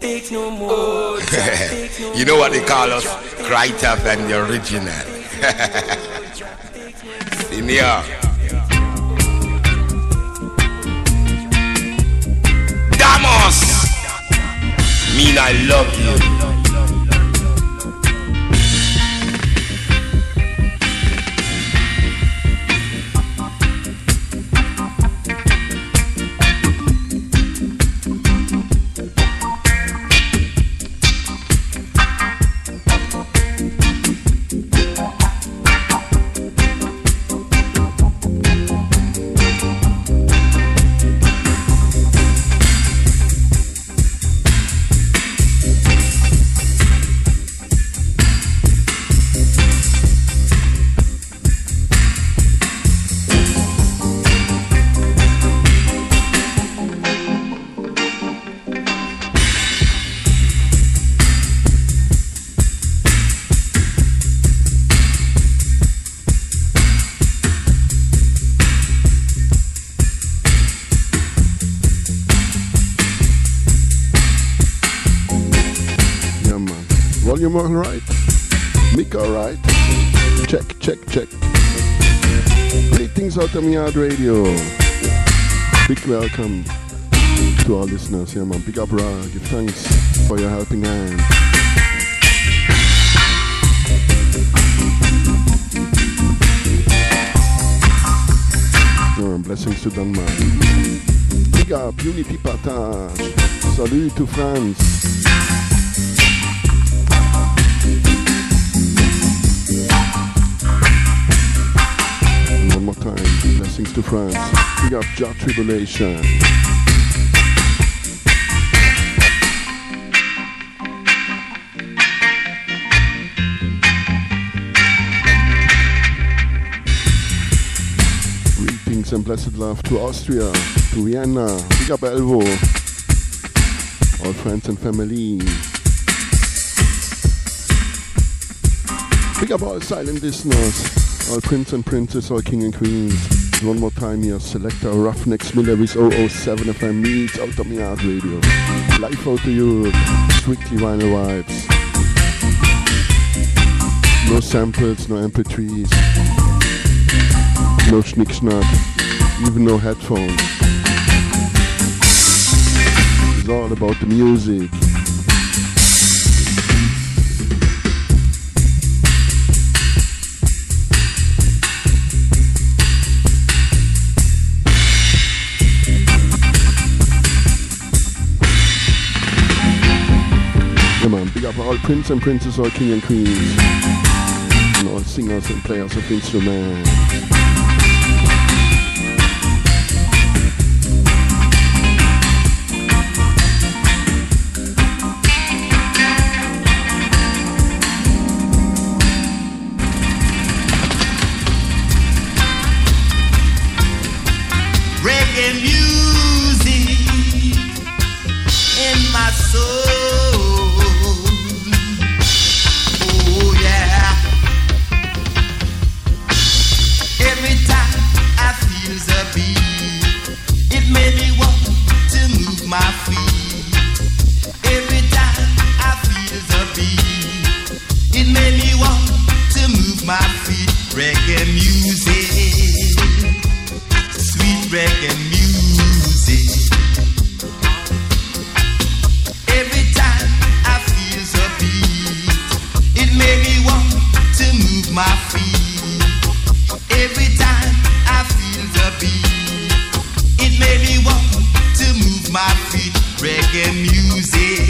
you know what they call us? Cry Tuff and the original. Senior. Damos! Mean I love you. Volume on right. Right. Check, check, check. Greetings out Yard Radio. Big welcome to our listeners. Yeah, man. Big up, Ra. Give thanks for your helping hand. Oh, blessings to Denmark. Big up, Unity Partage. Salut to France. Blessings to France. We up Jah Tribulation. Greetings and blessed love to Austria, to Vienna. Big up Elvo. All friends and family. Big up all silent listeners all prince and princess, all king and queens. One more time here, selector Ruffneck Smille with 007 FM meets art radio. Life out to Europe, strictly vinyl vibes. No samples, no MP3s, no schnick schnack, even no headphones. It's all about the music. All prince and princess, all king and queens, and all singers and players of instruments. reggae music. Every time I feel the beat, it me want to move my feet. Every time I feel the beat, it me want to move my feet. Reggae music.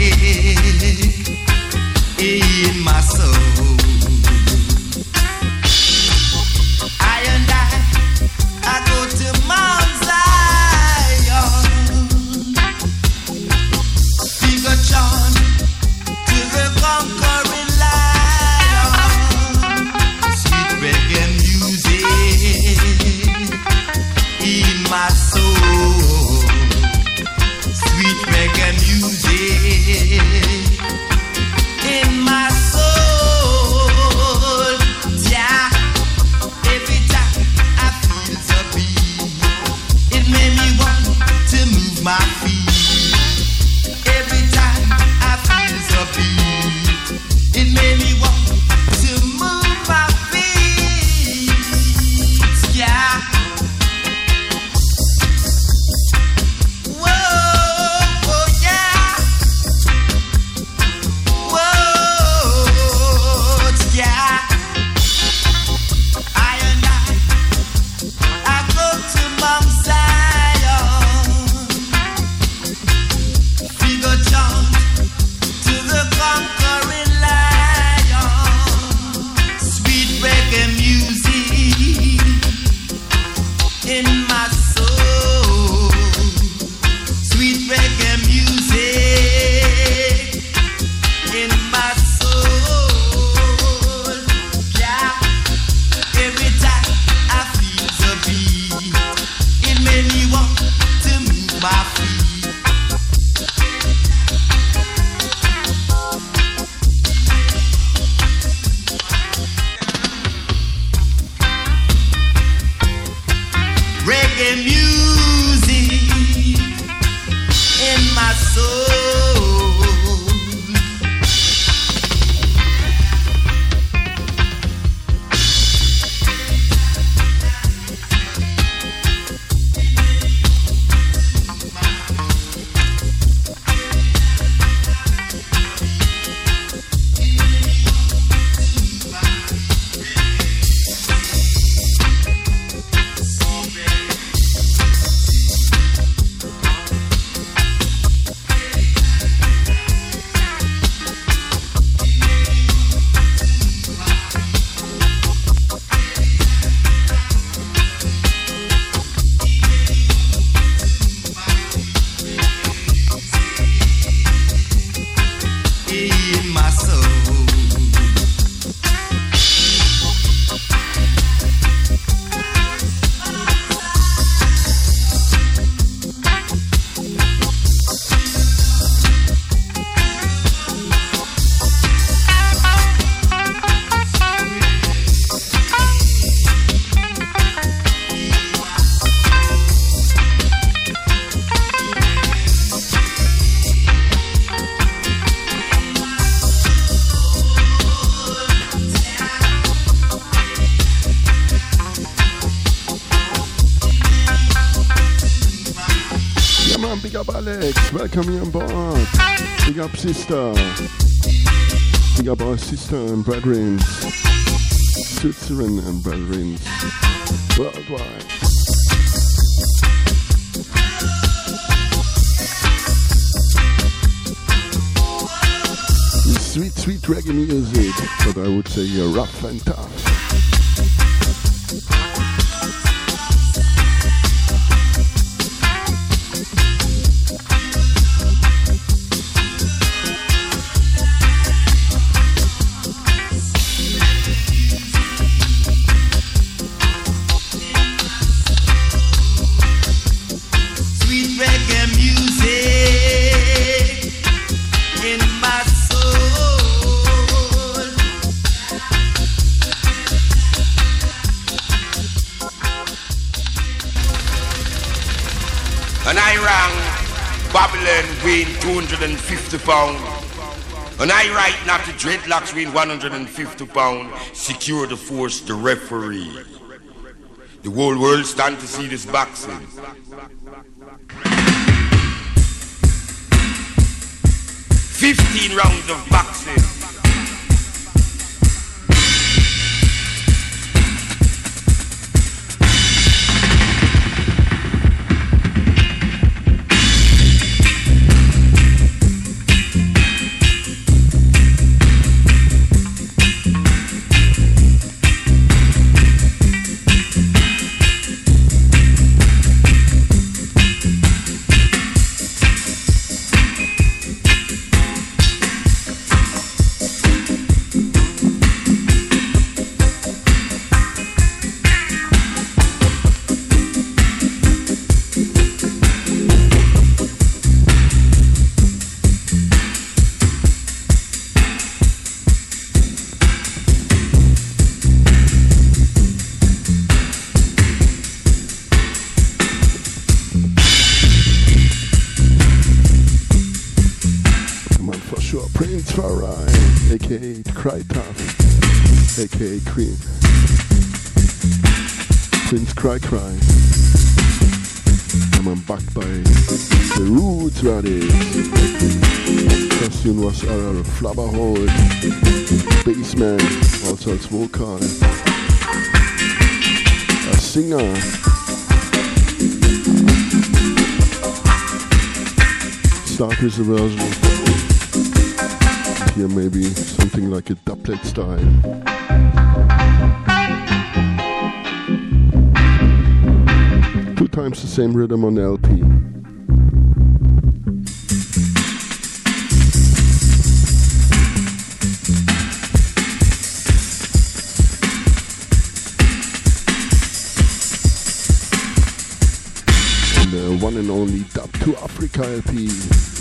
Sister. Big up our sister and brethren. 250 pounds. And I write not the dreadlocks weighing 150 pounds. Secure the force, the referee. The whole world stand to see this boxing. 15 rounds of boxing. Cry Cry. And I'm backed by the Roots. First tune was our Flabba Holt, bassman, also als vocal. A singer. Start with the version. Here maybe something like a doublet style. Times the same rhythm on LP. And the one and only Dub to Africa LP.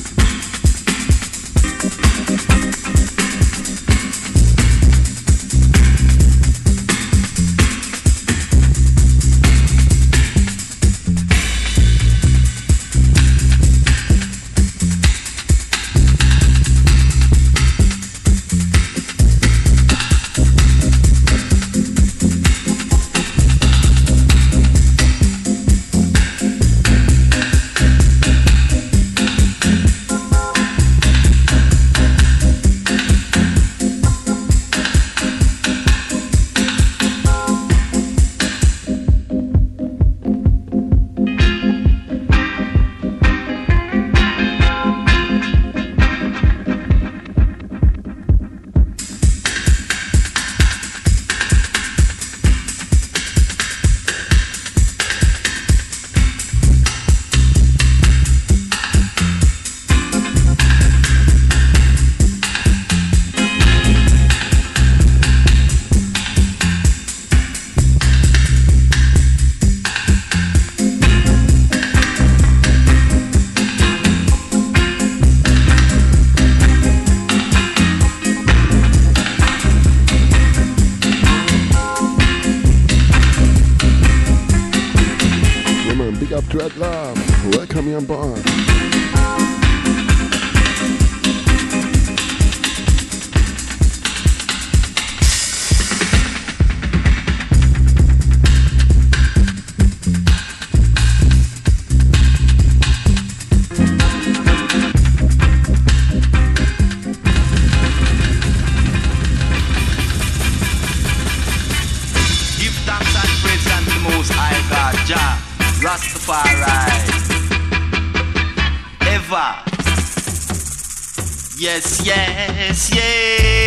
Yes, yes, yes.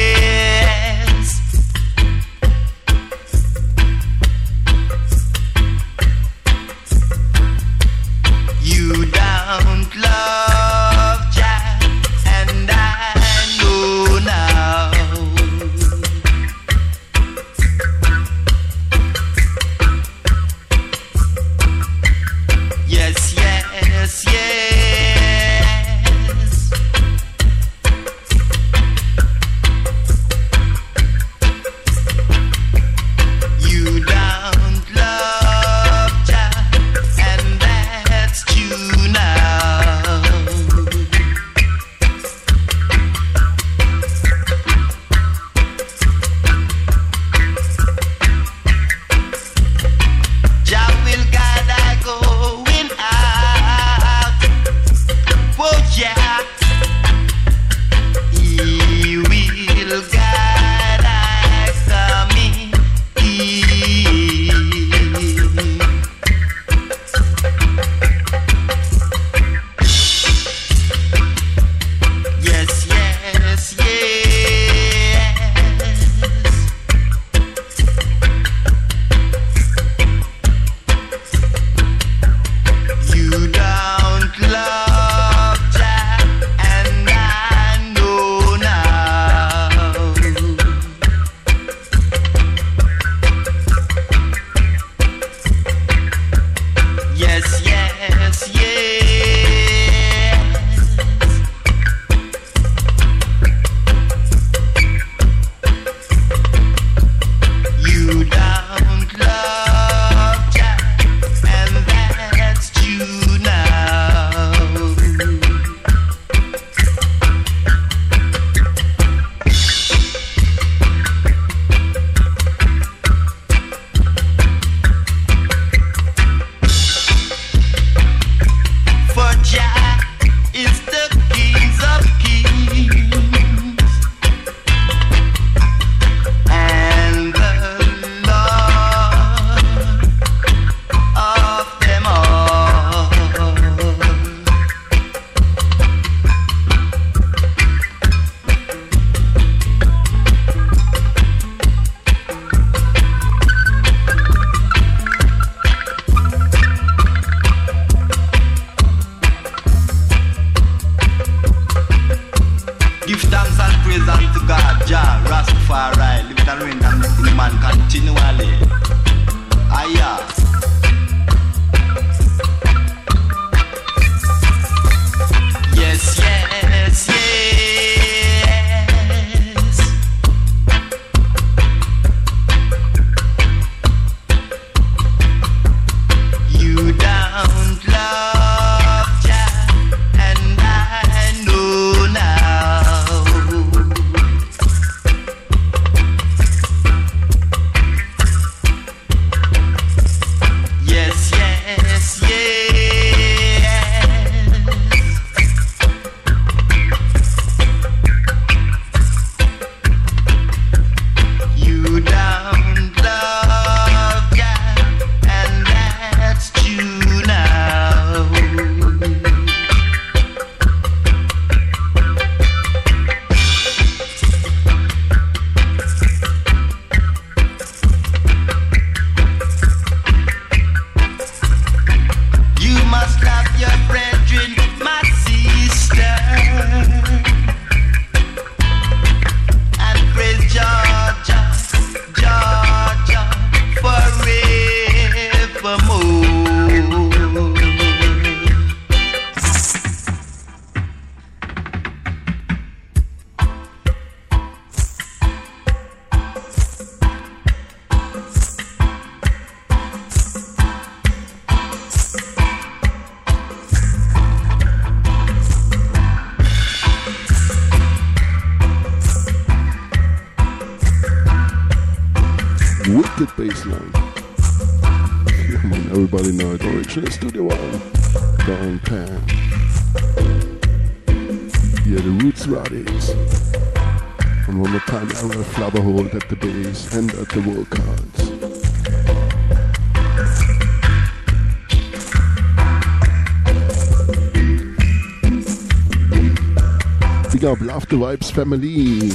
The Vibes family.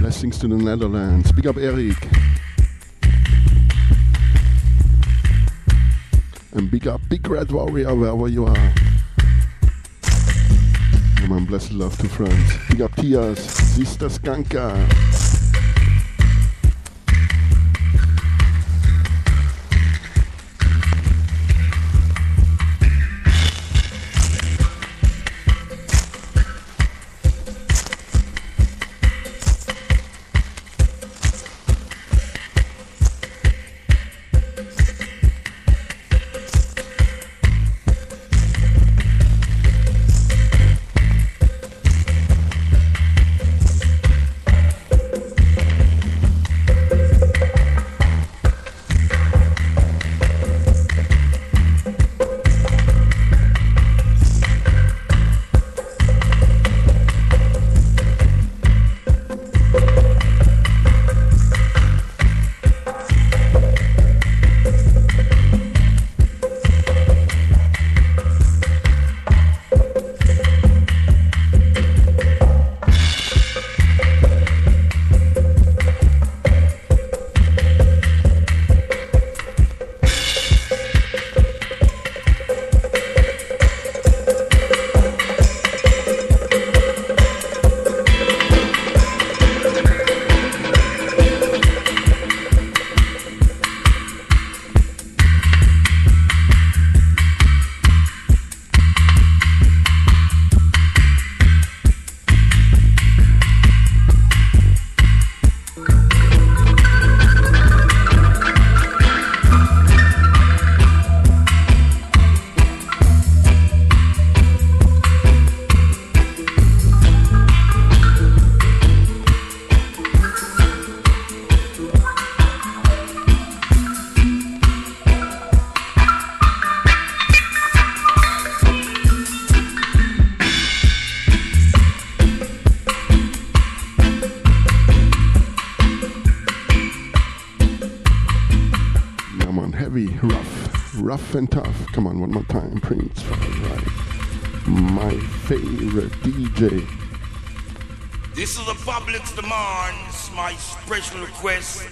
Blessings to the Netherlands. Big up Eric. And big up Big Red Warrior wherever you are. Oh, and my blessed love to France. Big up Tias, Sister Skanka.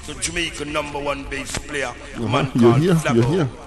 To Jamaica number one bass player, uh-huh. man you're called here. You're here.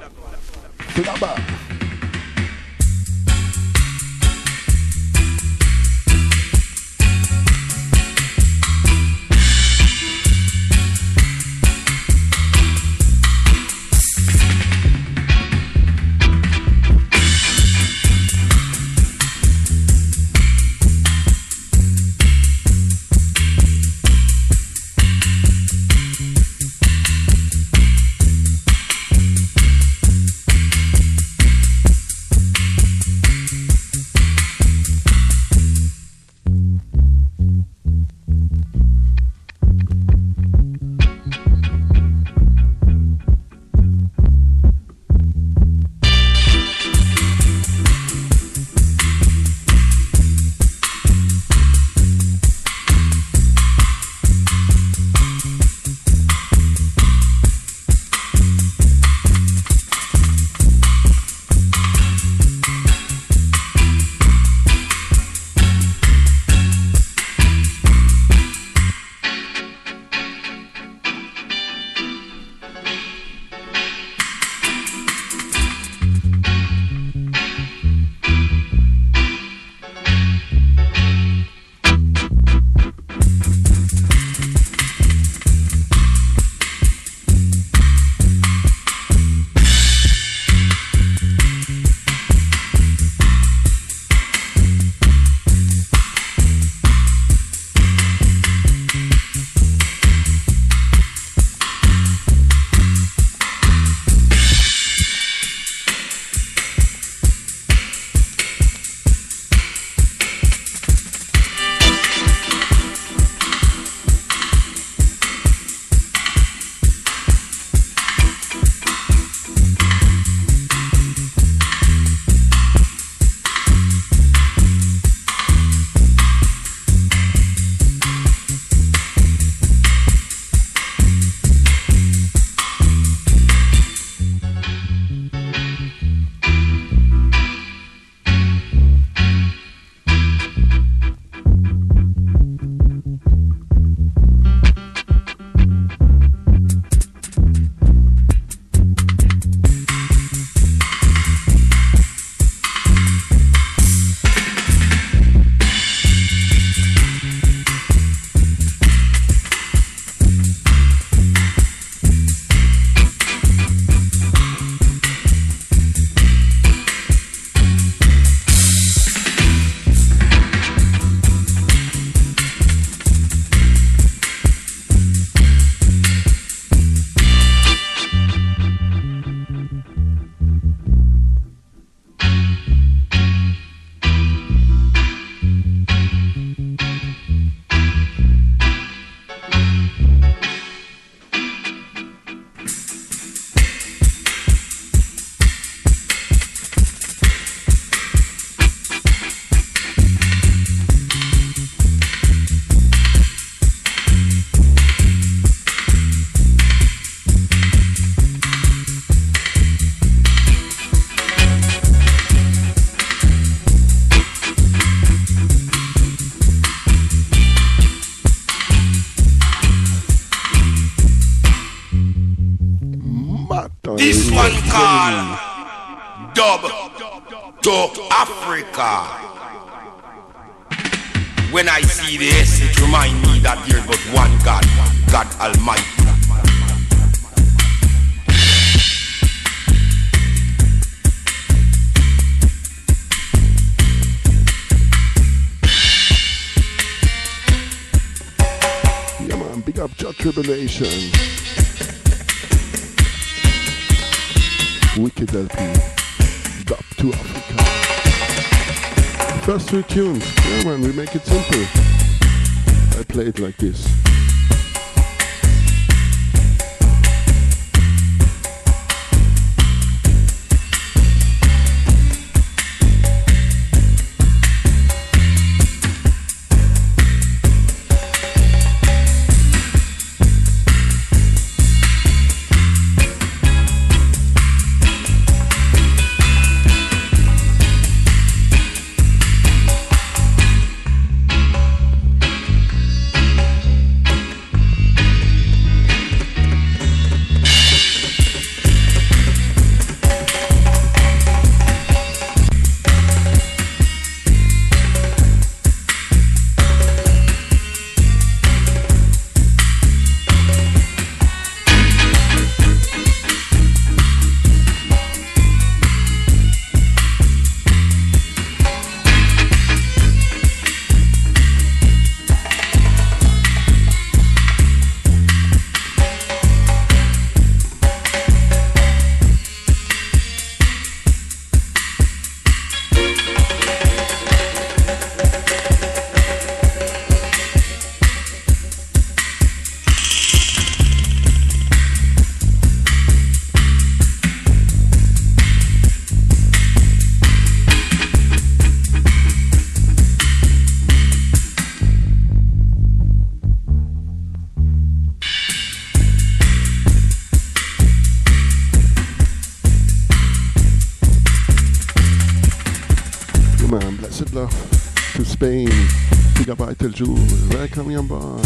On board.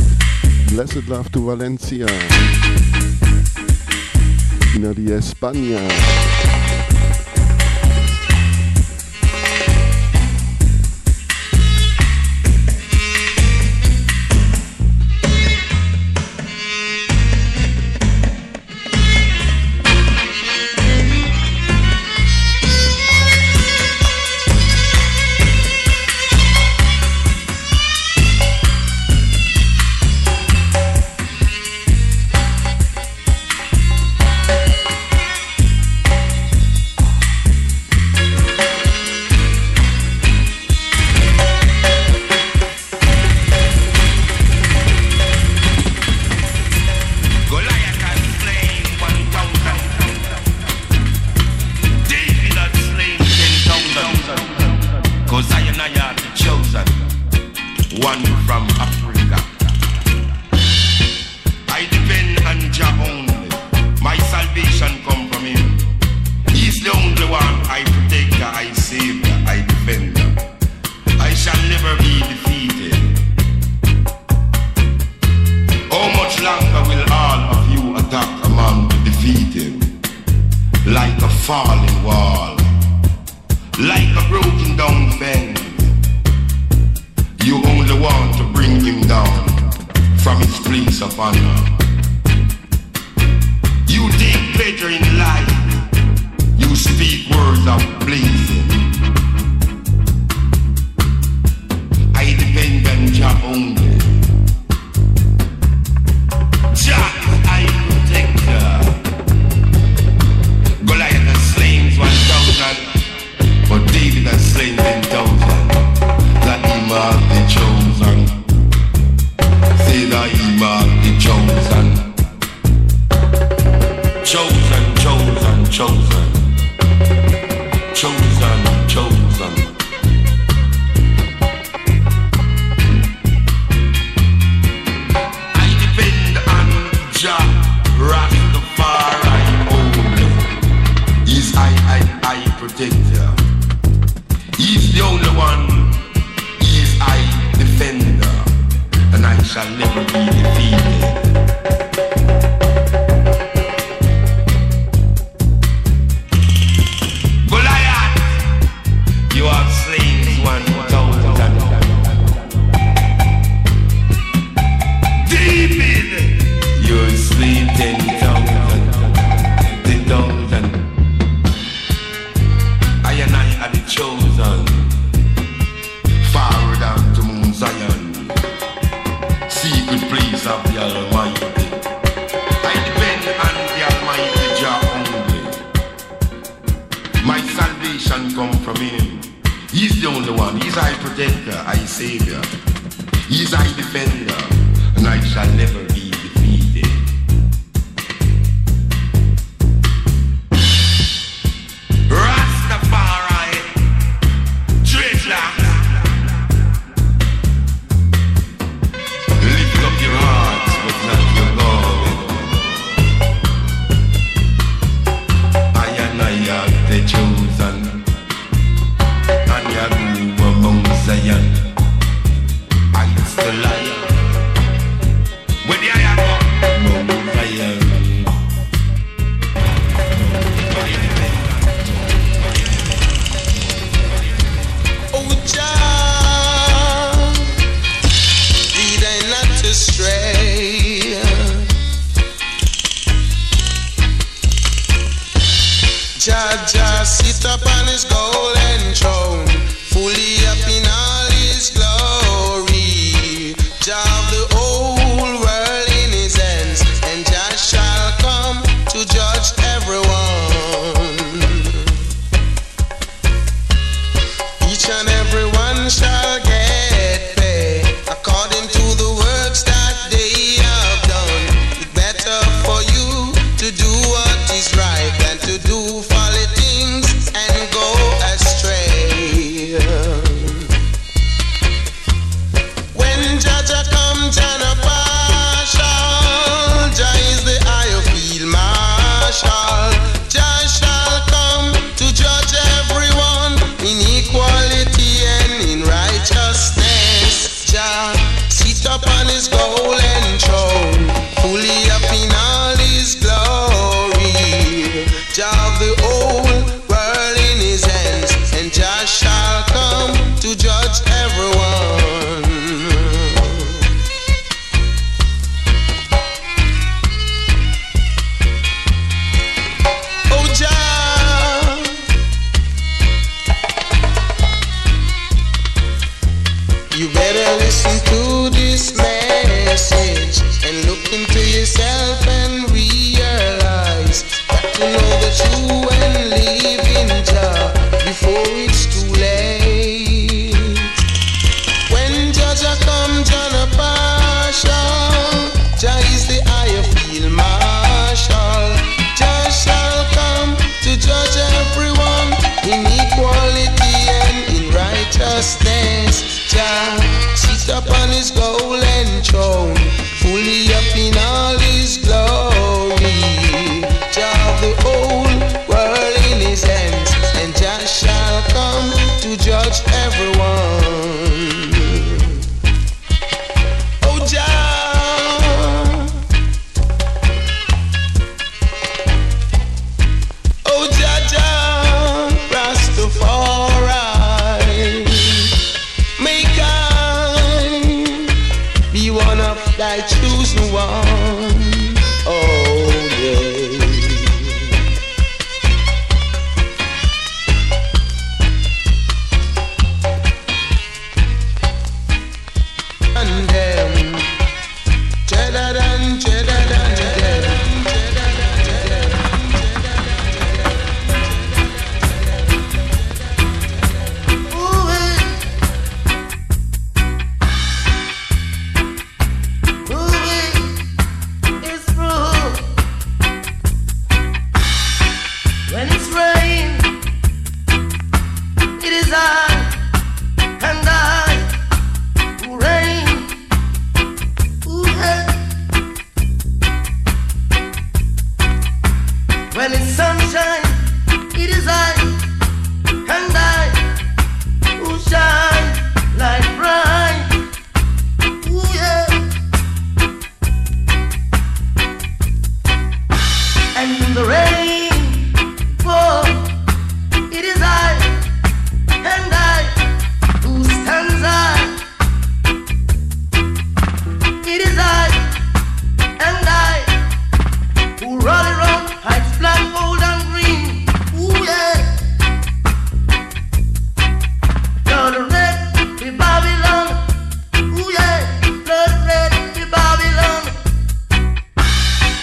Blessed love to Valencia. In the España.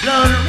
Lord.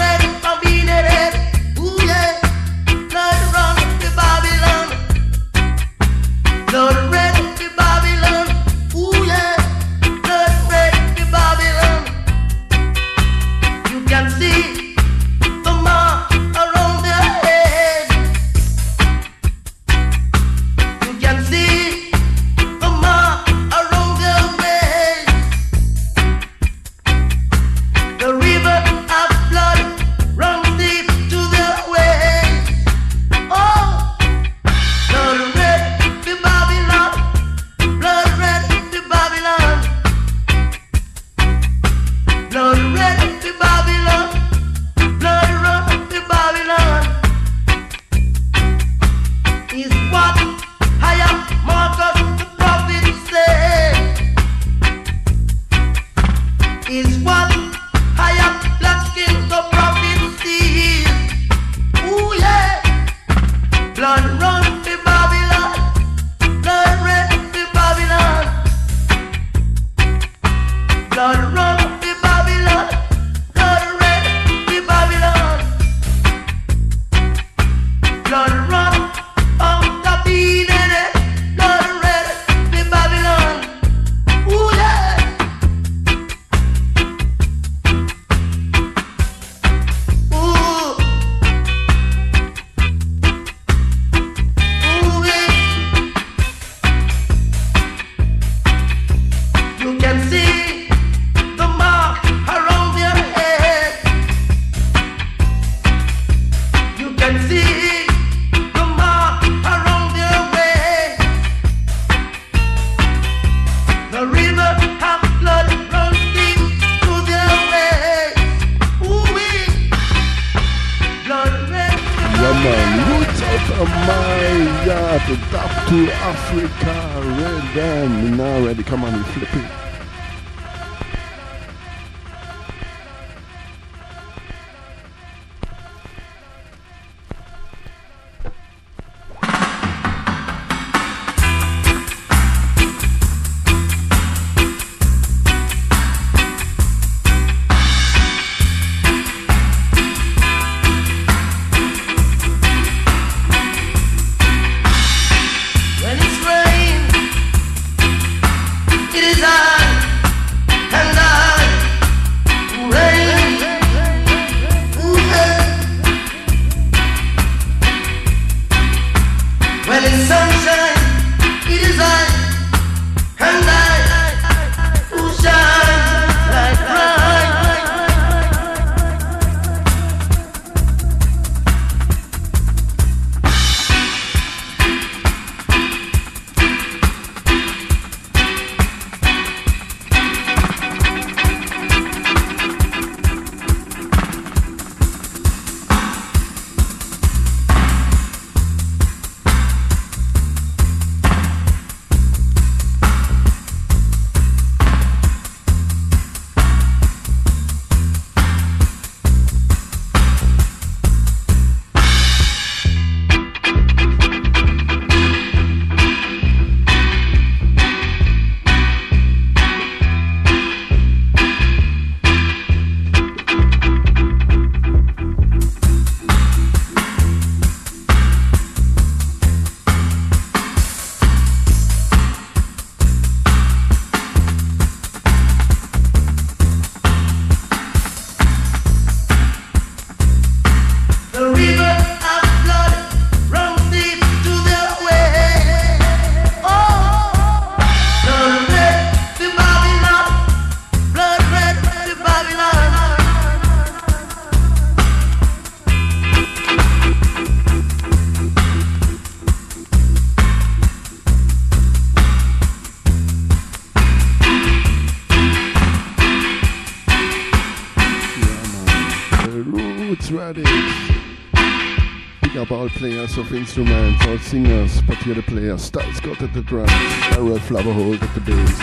Of instruments, all singers, but here the player, Styles Scott at the drums, Errol Flabba Holt at the bass,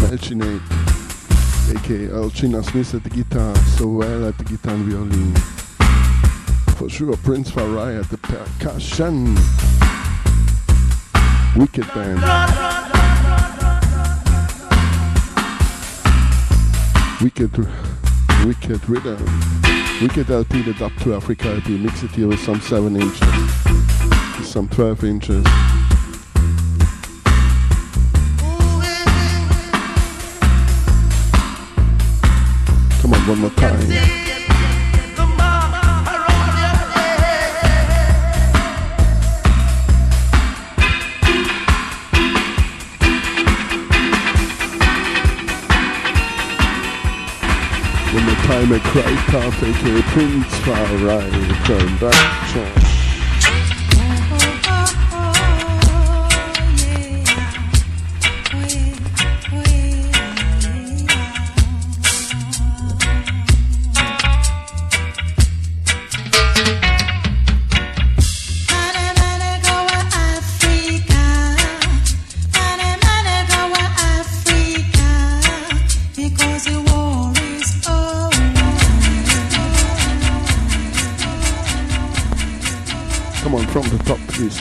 Melchinate, aka Earl Chinna Smith at the guitar, so well at the guitar and violin. For sure, Prince Far I at the percussion. Wicked band. Wicked, wicked rhythm. Wicked LP, the Dub to Africa LP, mix it here with some 7 inches, some 12 inches. Come on, one more time. Time a Cry Tuff, aka Prince return back. from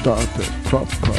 top we started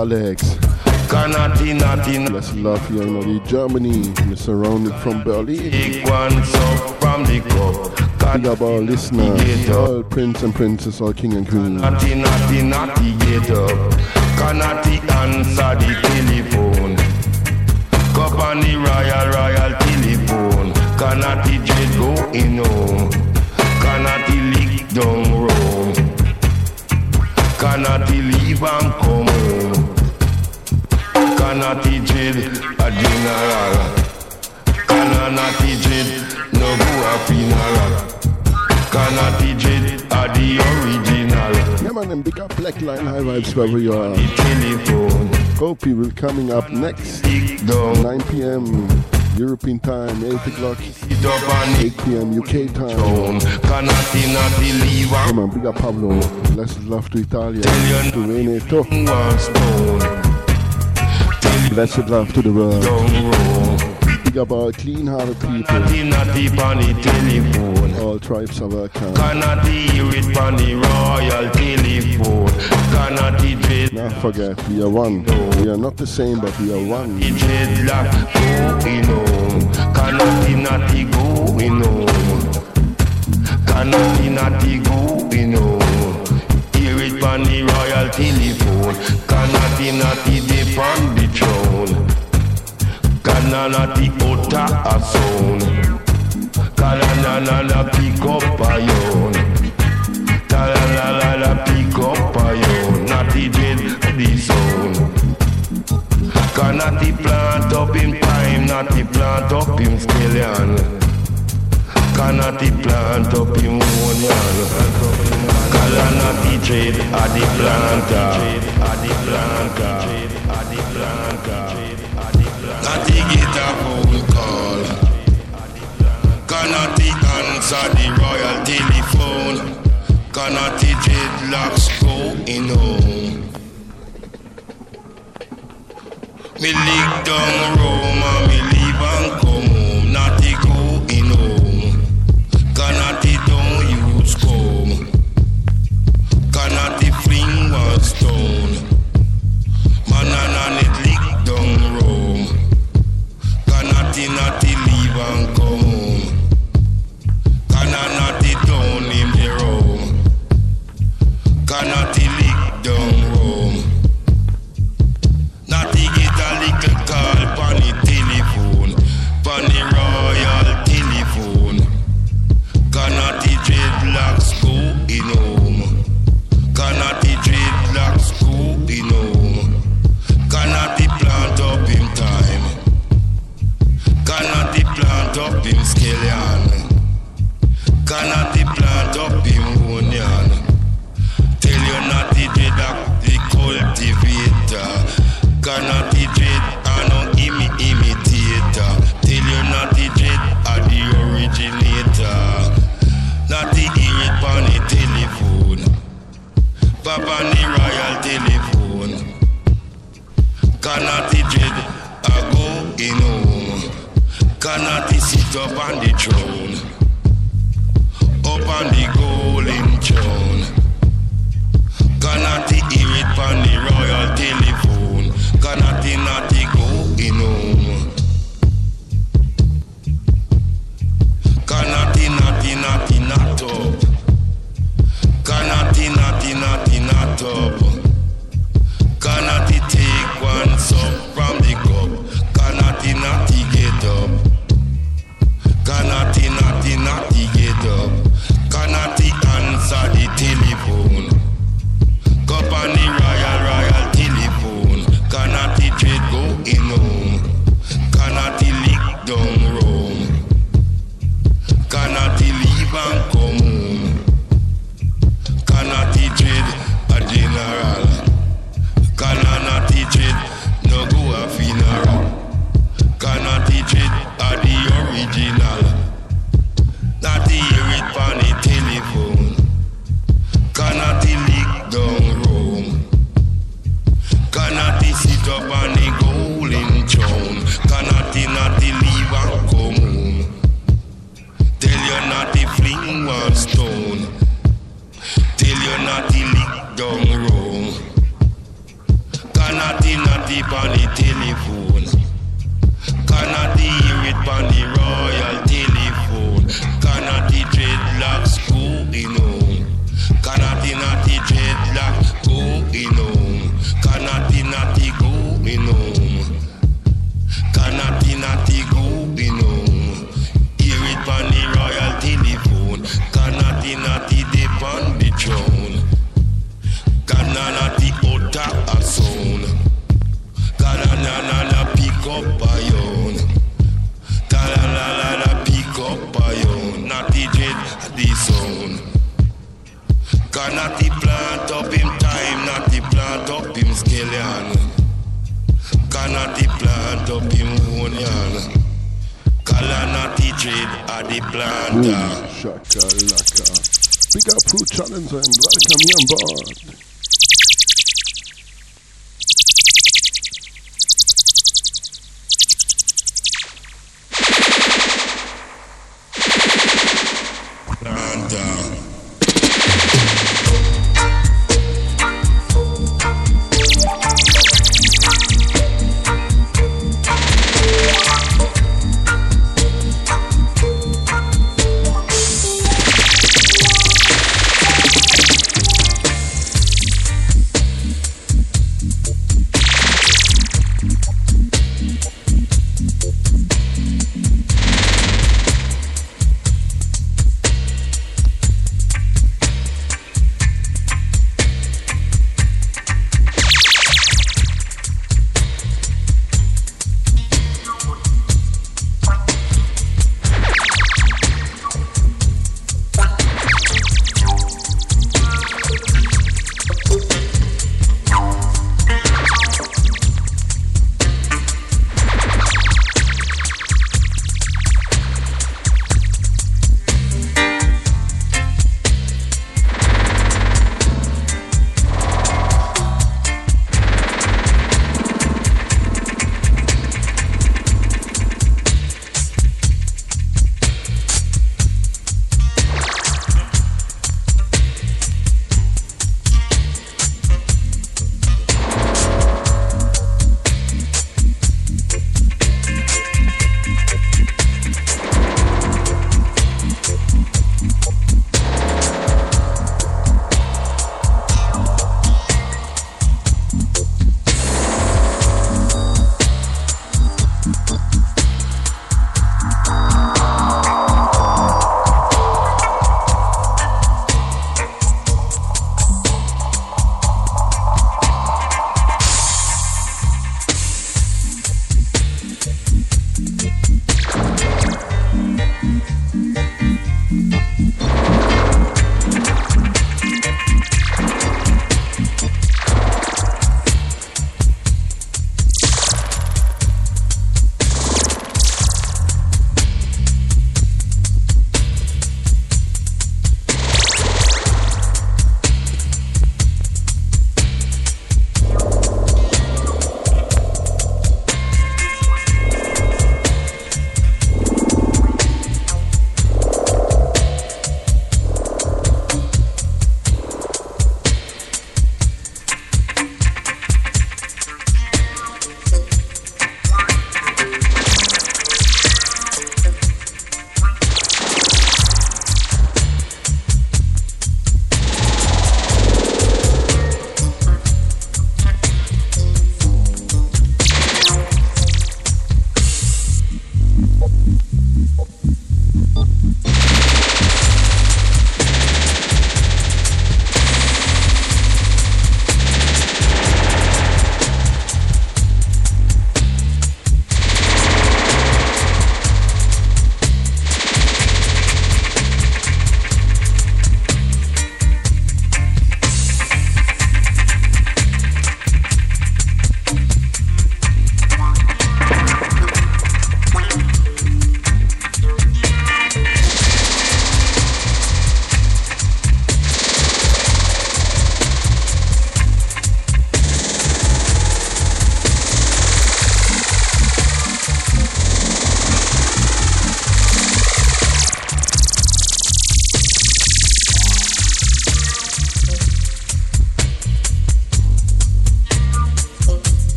Alex. Not love here in the Germany. We're surrounded from Berlin. Take one sup from the cup. Big up our listeners, all prince and princess, all king and queen. Naughty, naughty, naughty, get up. The answer the telephone. Cup on the royal, royal telephone. The jet go in home. High Vibes wherever you are. Hope people coming up next, 9 p.m. European time, 8 o'clock, it up and 8 p.m. UK time. Come on, big up Pablo. Blessed love to Italia, to Veneto. Blessed love to the world. Big up our clean-hearted people. Cannot not deep on the telephone. All tribes are welcome. Cannot hear it on royal telephone. Cannot Not forget, we are one. We are not the same, but we are one. dreadlock going home. Cannot not going home. Cannot not going home. Hear it on the royal telephone. Cannot not dip on the throne. Cannot utter a sound. Cannot pick up a yawn. Talalala pick up a yawn. Not the dread the sound. Cannot the plant up in time, not the plant up in scallion. Cannot the plant up in onion. Cannot the trade at the planter, at the planter, at the planter. Cannot the answer the royal telephone. Cannot the go in home. Me lick down Rome and me leave and come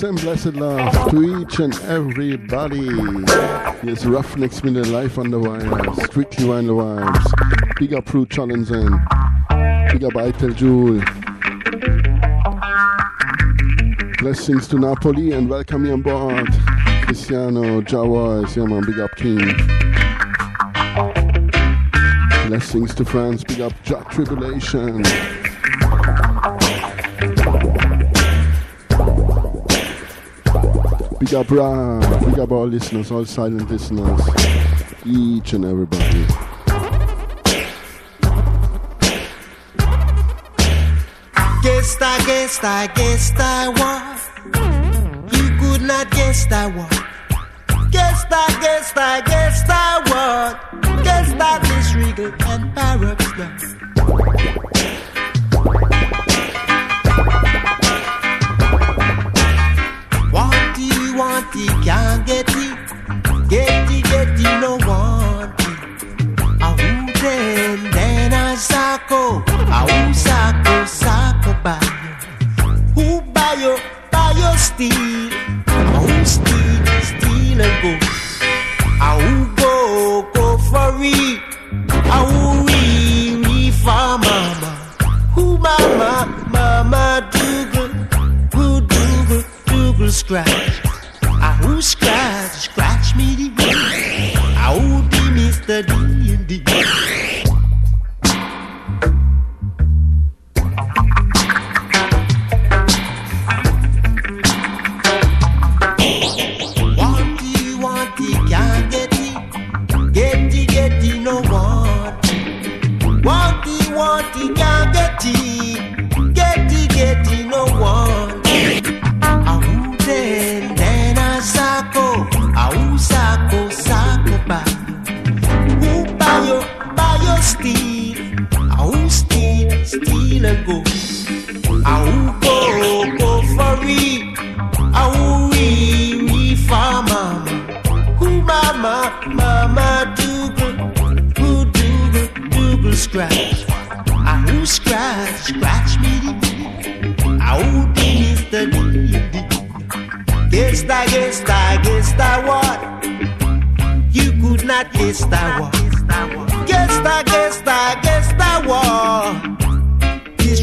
Thanks and blessed love to each and everybody. Here's Ruffneck's with the life on the wire. Strictly Vinyl Vibz. Big up Prue Challengen. Big up Itel Jewel. Blessings to Napoli and welcome you on board. Cristiano, Jawas, yeah man, big up King. Blessings to France, big up Jack Tribulation. Big up Ra, big up all listeners, all silent listeners, each and everybody. Guess I, guess I, guess I what? You could not guess I what? Guess I, guess I, guess I what? Guess that is regal and paradox. Want it, can't get it. Get it, get it, no want it. Ah, who then, then I sako. Ah, who sako, sako bayo. Who bayo, bayo steal. Ah, who steal, steal and go. Ah, who go, go for it. Ah, who re, re for mama. Who mama, mama dougal. Who dougal, dougal scratch. Ah, who scratch, scratch me the Ah, who the Mr. D and go. Ah, who go, go for. Ah, who we, we for mama. Who mama, dougal. Who dougal, dougal scratch. Ah, who scratch, scratch me Ah, who did Mr. D, D. Guess that, guess that, guess that what? You could not guess that what? Guess that, guess that, guess that what?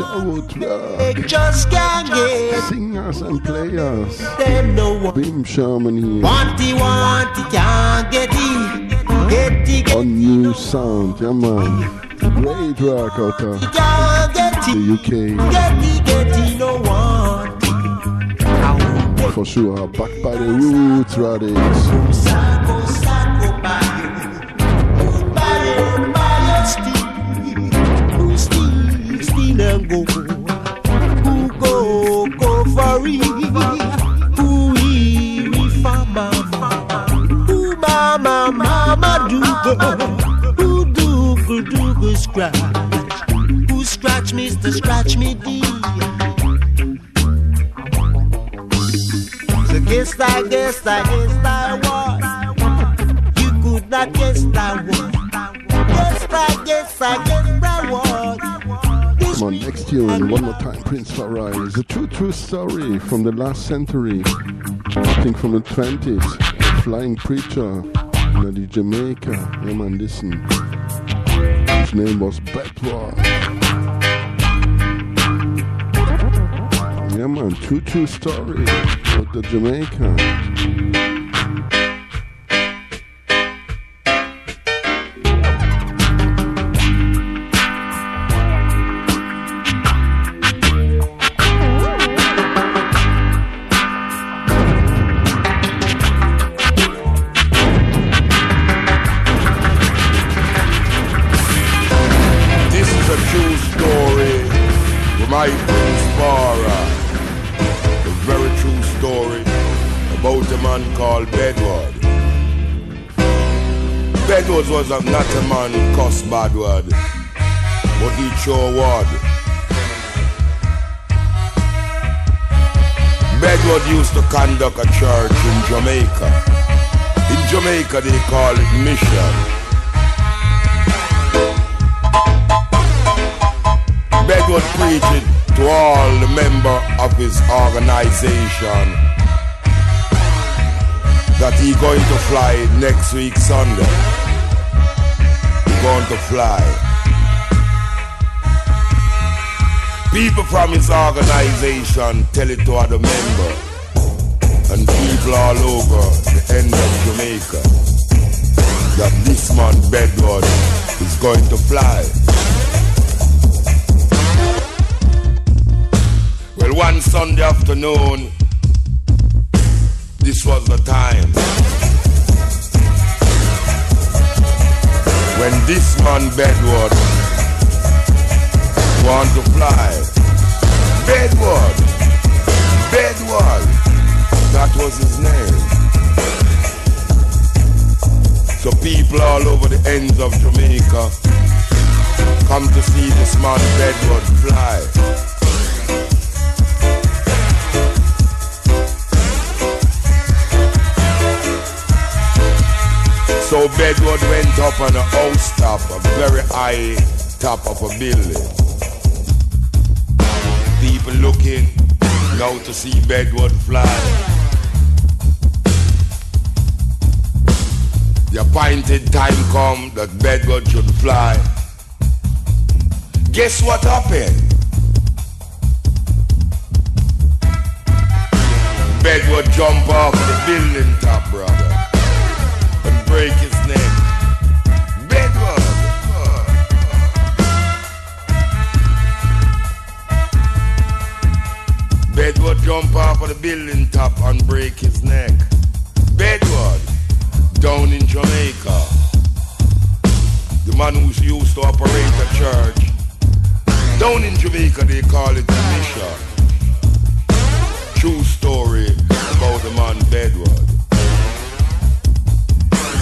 man, Adrian Sherwood, rock. Beg just can't get Singers and players. them no one. Bim Sherman here Want it, want it, can't get it. Get it, get on new sound. Yeah man, great rock out of the. UK Get it, get it, no. Ow. for sure. Backed by the Roots Radics. Do. Who do go, do go scratch. Who scratch Mr. Scratch me D. So guess I guess I guess I was. You could not guess I was. Guest, I guess I get reward. Come on, next tune, one more time, Prince Far I. It's a true, true story from the last century. I think from the 20s. Flying preacher the Jamaica. Yeah, man, listen. His name was Bedward. Yeah, man, true, true story about the Jamaica. Was a, not a man cuss bad word, but he sure word. Bedward used to conduct a church in Jamaica. In Jamaica they call it mission. Bedward preached to all the member of his organization that he going to fly next week Sunday. Going to fly. People from his organization tell it to other members and people all over the end of Jamaica that this man Bedward is going to fly. Well, one Sunday afternoon, this was the time when this man Bedward want to fly. Bedward, Bedward, that was his name. So people all over the ends of Jamaica come to see this man Bedward fly. So Bedward went up on a house top, a very high top of a building. People looking now to see Bedward fly. The appointed time come that Bedward should fly. Guess what happened? Bedward jump off the building top, brother break his neck. Bedward. Jump off of the building top and break his neck. Bedward, down in Jamaica. The man who used to operate a church. Down in Jamaica they call it a mission. True story about the man Bedward.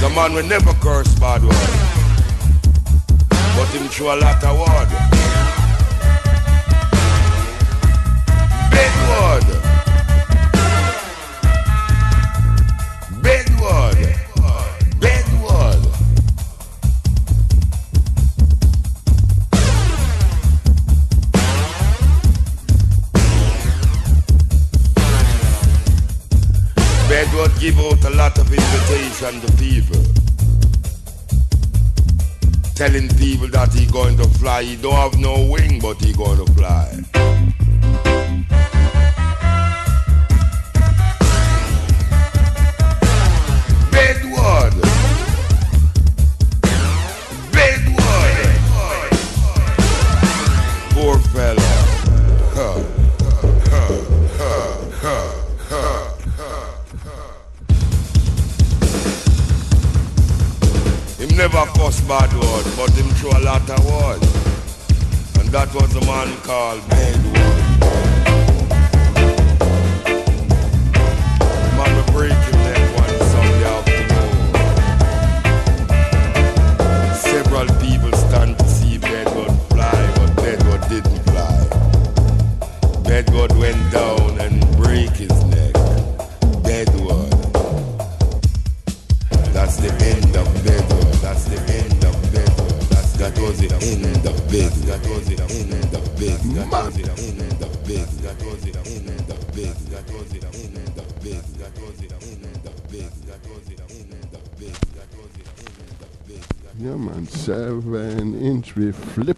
The man will never curse bad word. But him show a lot of word. To fly. We Flip.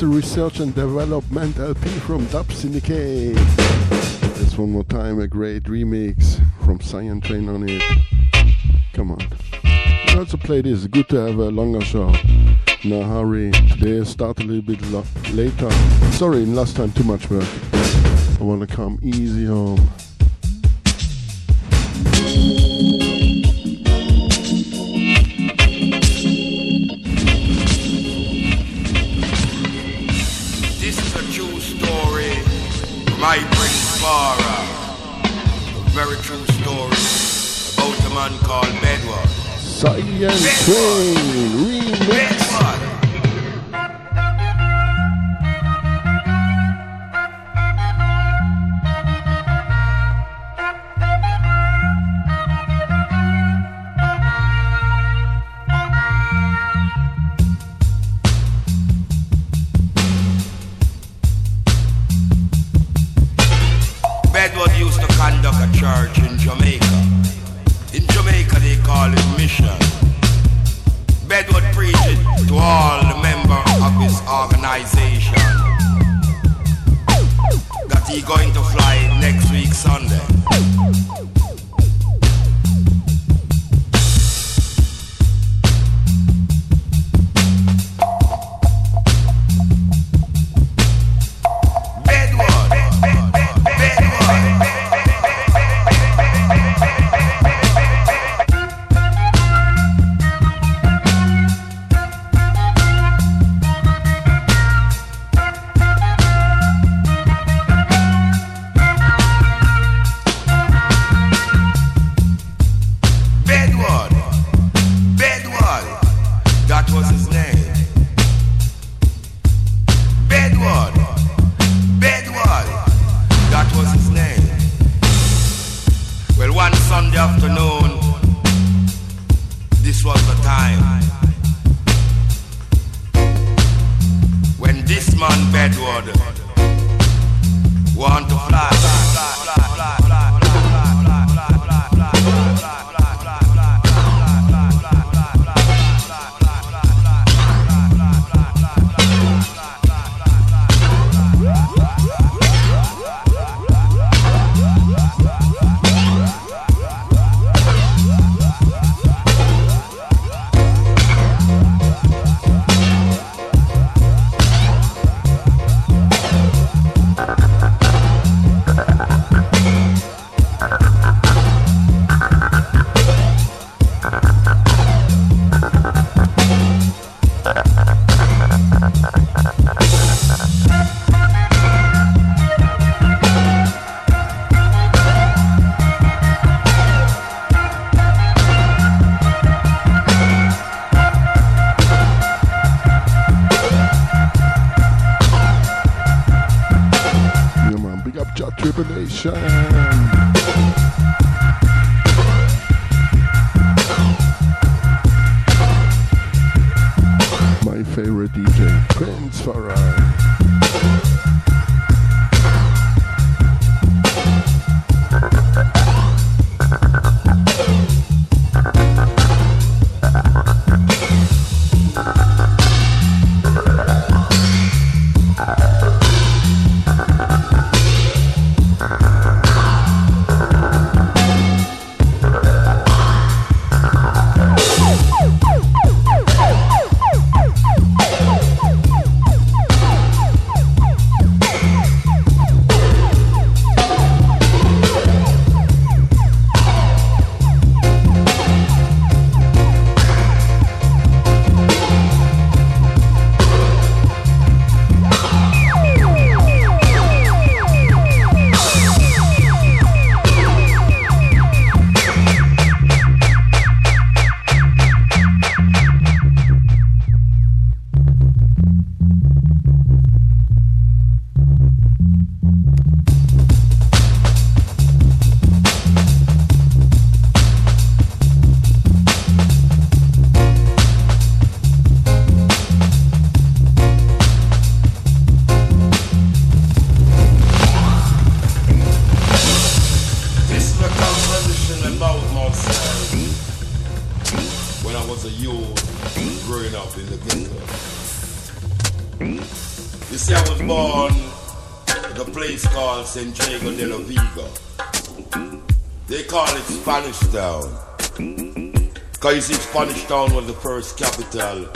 Was a research and development LP from Dub Syndicate. This one more time, a great remix from Cyan Train on it. Come on. We also play this. Good to have a longer show. No hurry. Today start a little bit lo- later. Sorry, last time too much work. I wanna come easy home. Tribulation. Town was the first capital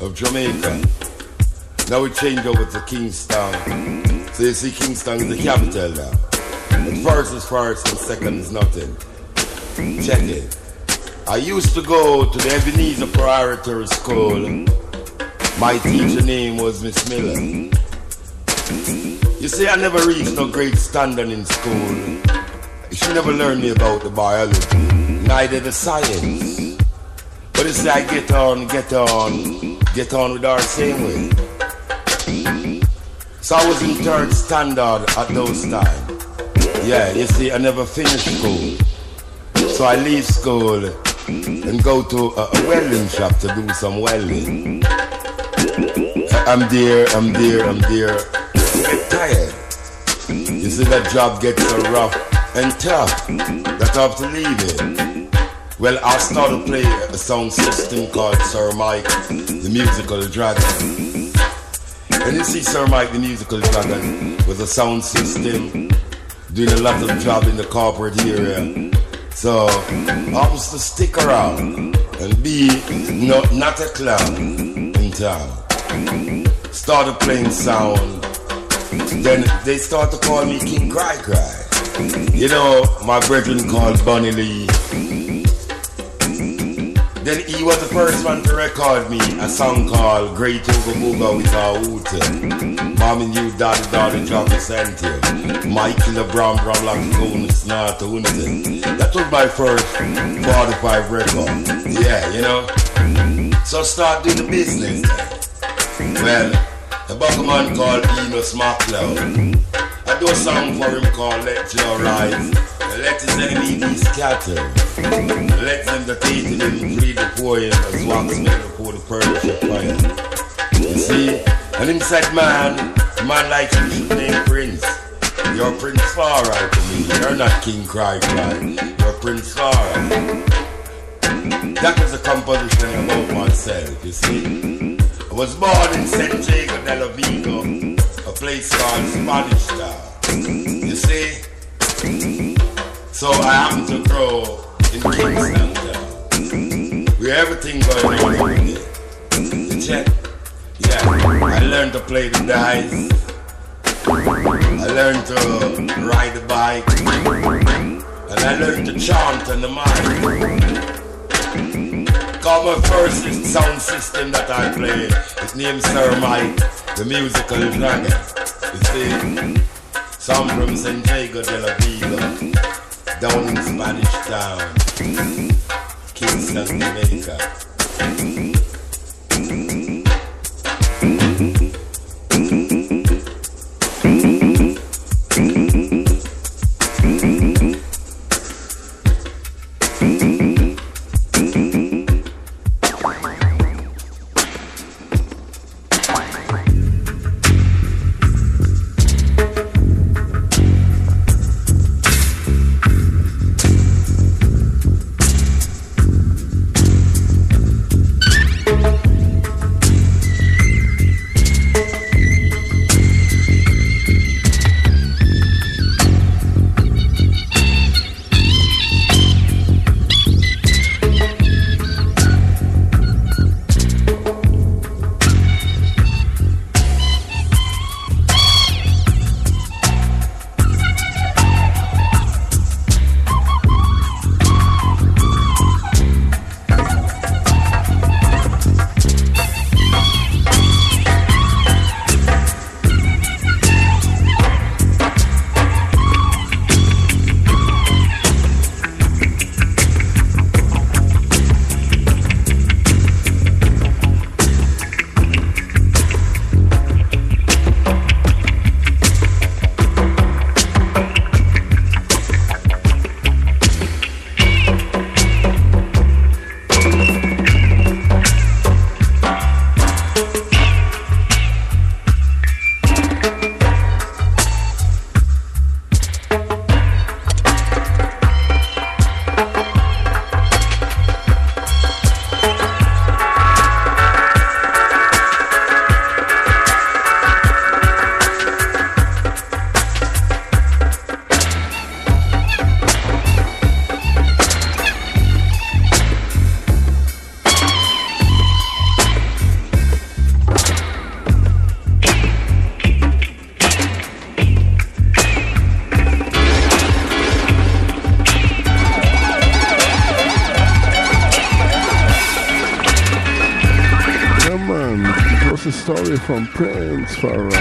of Jamaica. Now we changed over to Kingstown. So you see, Kingston is the capital now. And first is first and second is nothing. Check it. I used to go to the Ebenezer Preparatory School. My teacher name was Miss Miller. You see, I never reached no great standard in school. She never learned me about the biology, neither the science. But you see, I get on, get on, get on with our same way. So I was in third standard at those times. Yeah, you see, I never finished school. So I leave school and go to a, a welding shop to do some welding. I'm there, I'm there, I'm there. Get tired. You see, that job gets so rough and tough that I have to leave it. Well, I started playing a sound system called Sir Mike, the musical dragon. And you see Sir Mike, the musical dragon, with a sound system, doing a lot of job in the corporate area. So, I was to stick around and be not, not a clown in town. Started playing sound. Then they start to call me King Cry Cry. You know, my brethren called Bunny Lee. Then he was the first one to record me a song called Great Ooga Booga with a Hoot. Mommy knew daddy daddy Jockey Santy. Michael the Brown Brown like Goon Snart. That was my first 45 record. Yeah, you know. So start doing the business. Well, a buckman called Enos McLeod. I do a song for him called Let Your Rise. Let his enemy be scattered. Let them that hate him flee the poem as wax men before the Persian fire. You see? And inside man, man like you should name Prince. You're Prince Far I to me. You're not King Cry Cry. You're Prince Far I. That was a composition about myself, you see. I was born in San Diego de la Vigo, a place called Spanish Town. You see? So I happen to grow in Kingston Town, where everything going on every day. You check? Yeah, I learned to play the dice. I learned to ride the bike. And I learned to chant on the mic. Cause my first sound system that I play is named Sir Mike, the musical dragon. You see? Some from San Diego de la Viga, down in Spanish Town, Kingston, Jamaica. Story from Prince for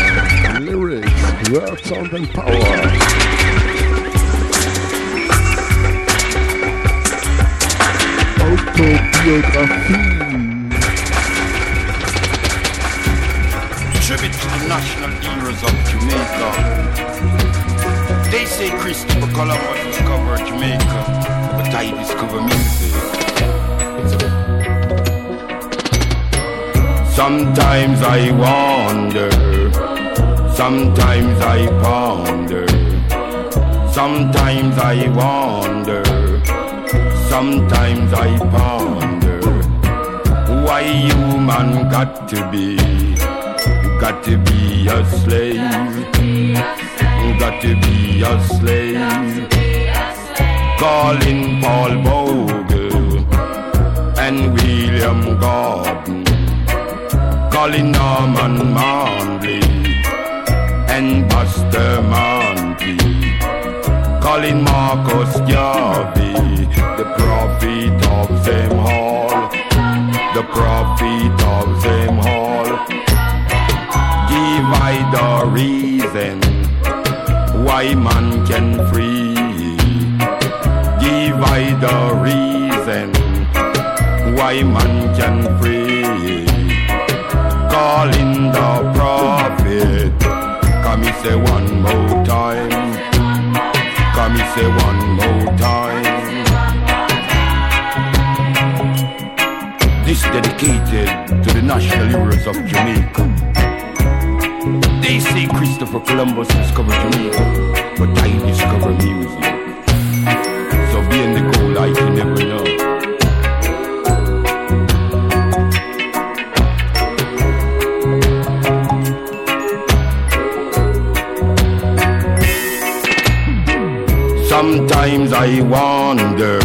I wander,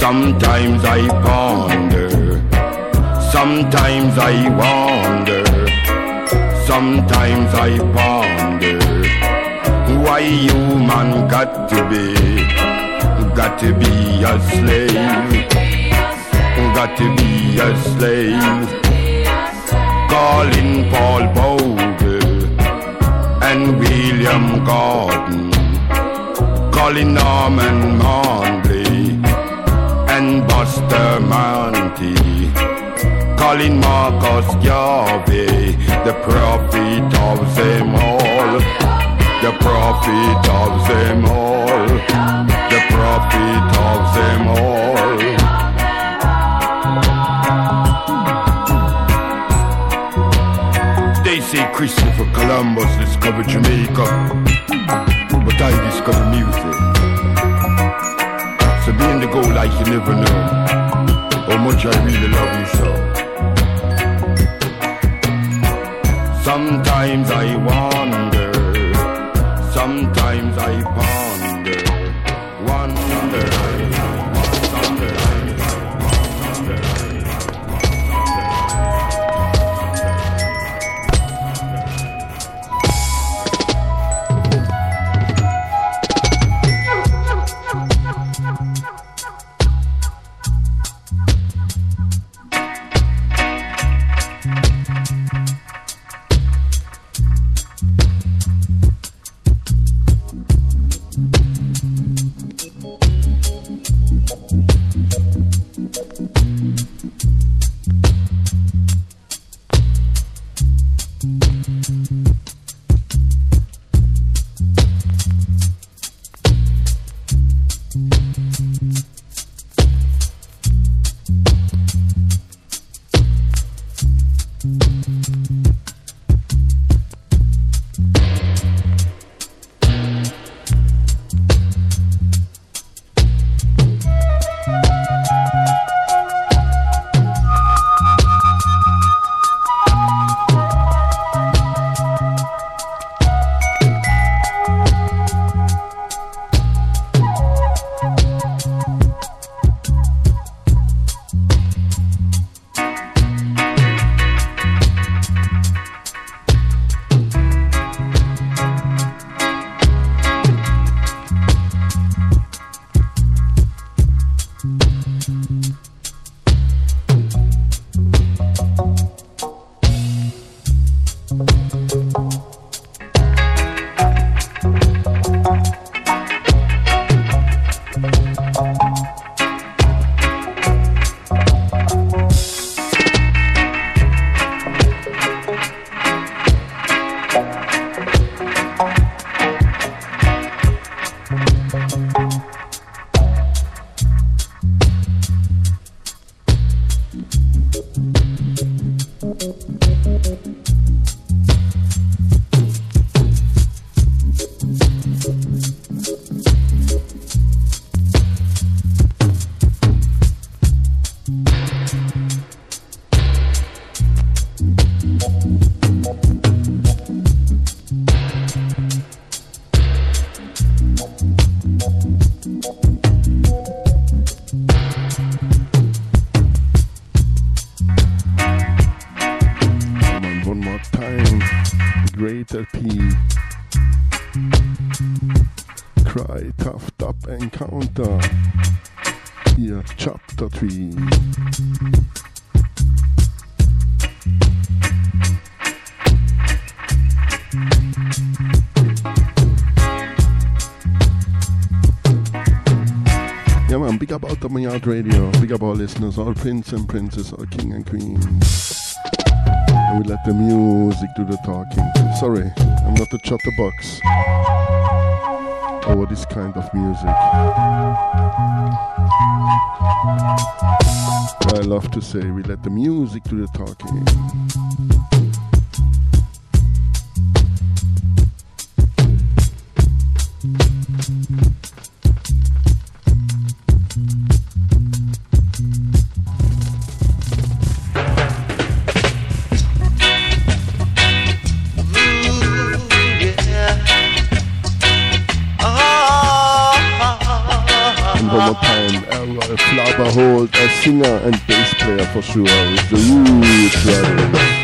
sometimes I ponder, sometimes I wander, sometimes I ponder. Why human got to be, got to be a slave, got to be a slave. Calling Paul Bogle and William Gordon calling Norman Manley and Bustamante, calling Marcus Garvey, the prophet of them all, the prophet of them all, the prophet of them all. They say Christopher Columbus discovered Jamaica I discover music. So being the goal like you never know how much I really love you so. Sometimes I wonder, sometimes I ponder, Yeah man, big up our the Yard Radio, big up our listeners, all prince and princess, all king and queens. And we let the music do the talking. Sorry, I'm not a chatterbox over this kind of music. I love to say we let the music do the talking. singer and bass player for sure with the Roots.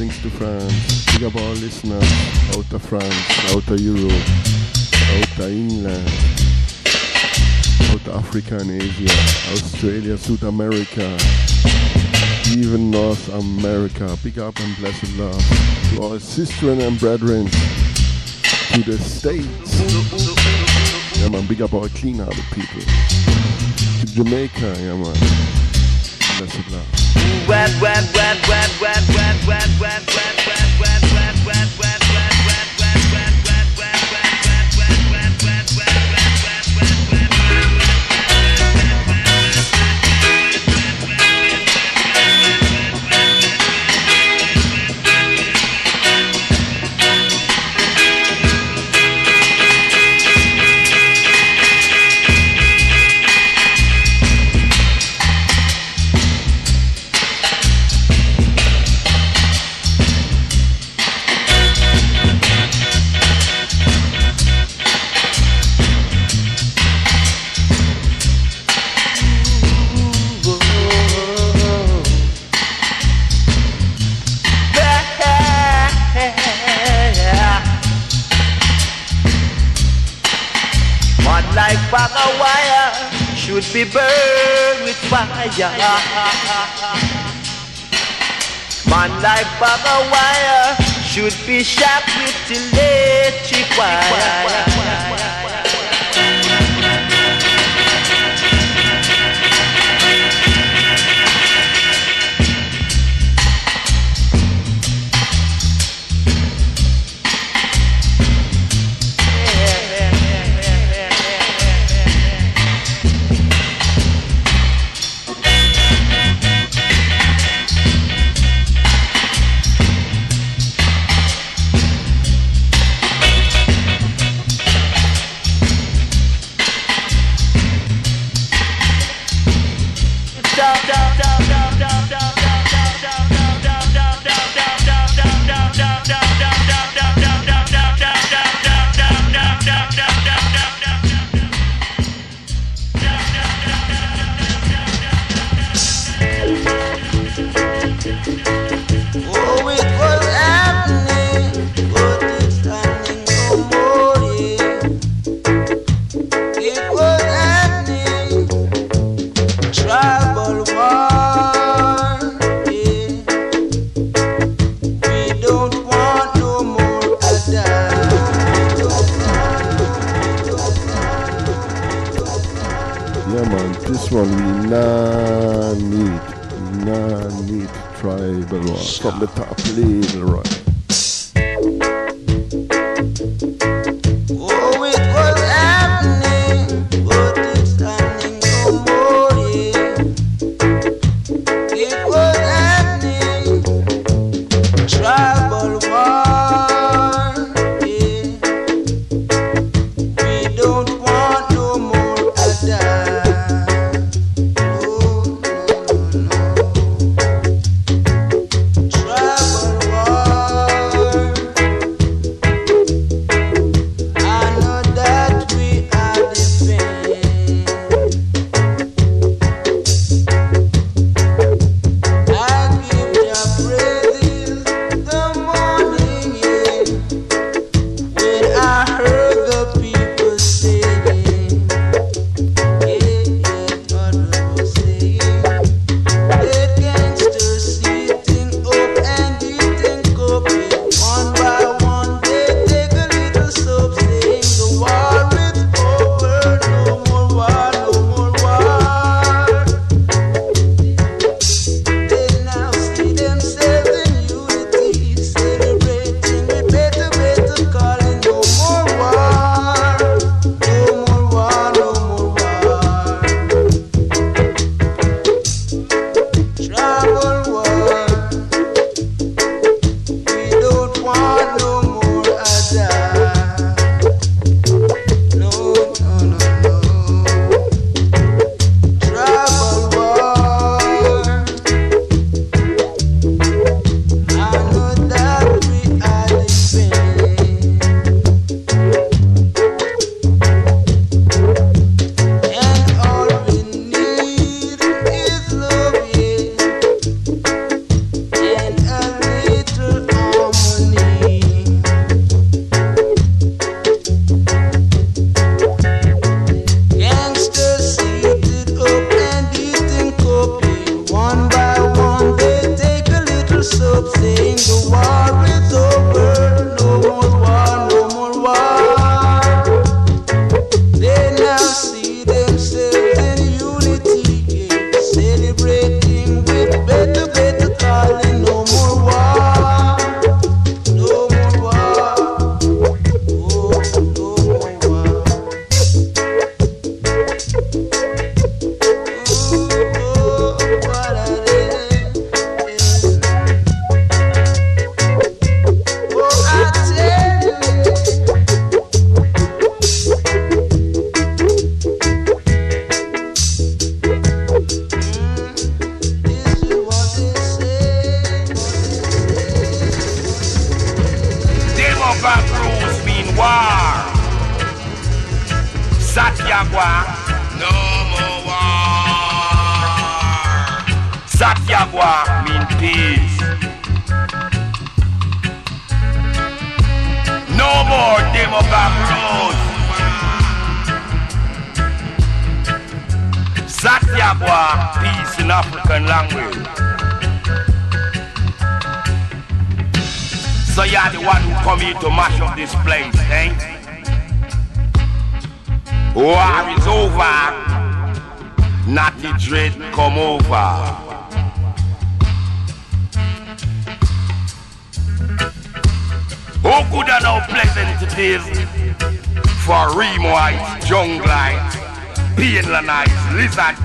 Blessings to France. Big up all listeners out of France, out of Europe, out of England, out of Africa and Asia, Australia, South America, even North America. Big up and blessed love to all sisters and brethren to the States. Yeah man, big up all clean hearted people. To Jamaica, yeah man. Blessed love. Wet, wet, wet, wet, wet, web, web. Fire. Man like of wire should be shot with electric wire.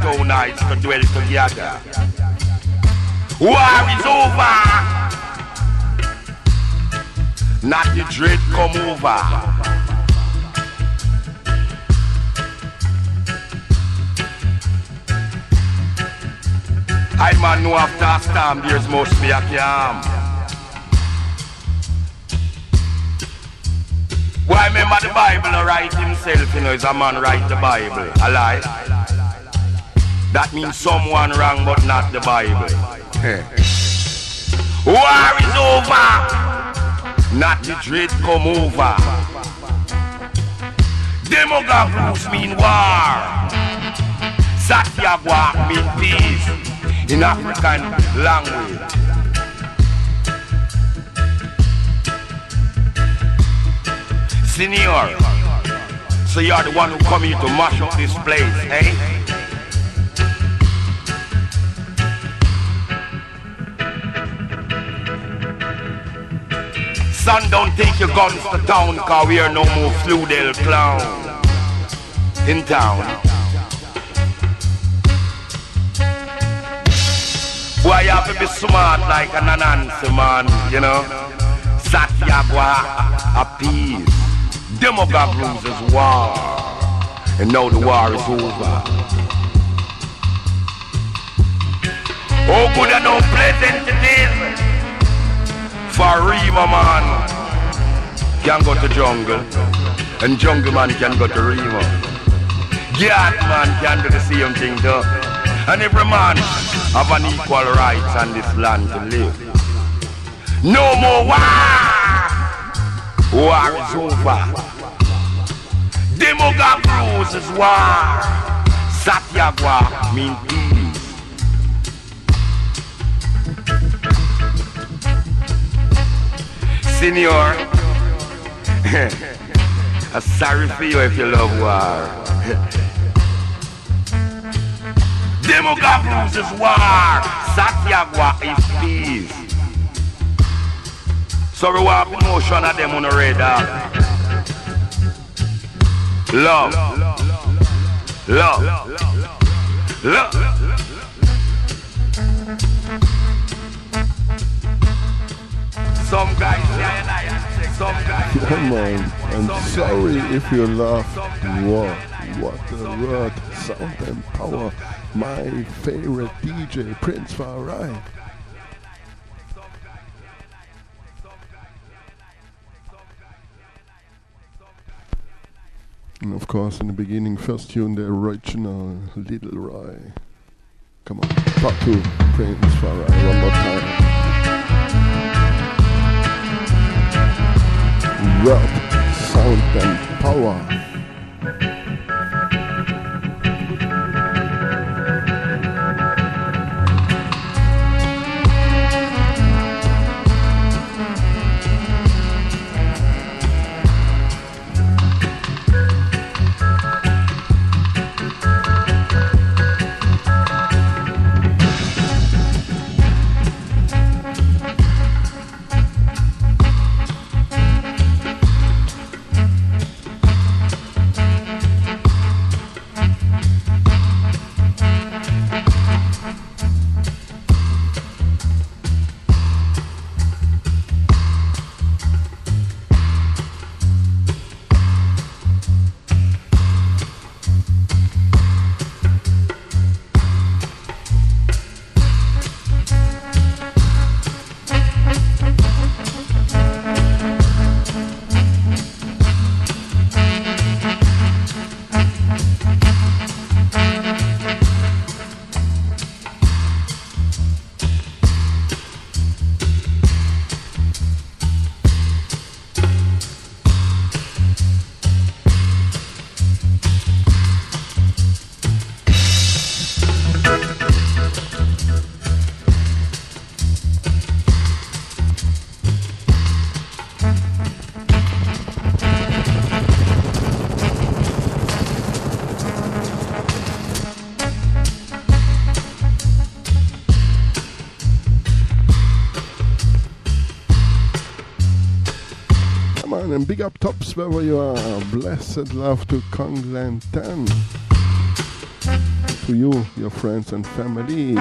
Lizard Townites to dwell together. War is over. Not the dread come over. I man know after a storm there's must be a calm. Why remember the Bible write himself, you know, is a man write the Bible. A lie. That means someone wrong but not the Bible. War is over. Not the dread come over. Demogabus mean war. Satyagwa mean peace in African language. Senior, so you're the one who come here to mash up this place, eh? Son, don't take your guns to town, cause we are no more Fludel clown in town. Boy, you have to be smart like an Anansi man, you know. Satyagwa appease. Demogab loses war. And now the war is over. Oh, good and no pleasant it is. For Rima man can go to jungle. And jungle man can go to Rima. Gat man can do the same thing too. And every man have an equal right on this land to live. No more war. War is over. Demogab rules is war. Satyagwa mean peace. Senior, I'm sorry for you if you love war. Demogab is war. Satyagwa is peace. So we want emotion of them on the radar. Love. Love. Love. Some guys, some guys. Come on, I'm sorry if you laugh. What? What the word, sound and power my favorite DJ, Prince Far I. And of course, in the beginning, first tune, the original Little Roy. Come on, part two, Prince Far I, one more time. Rock, sound, and power. And big up tops wherever you are. Blessed love to Congland 10. To you, your friends and family.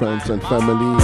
And family.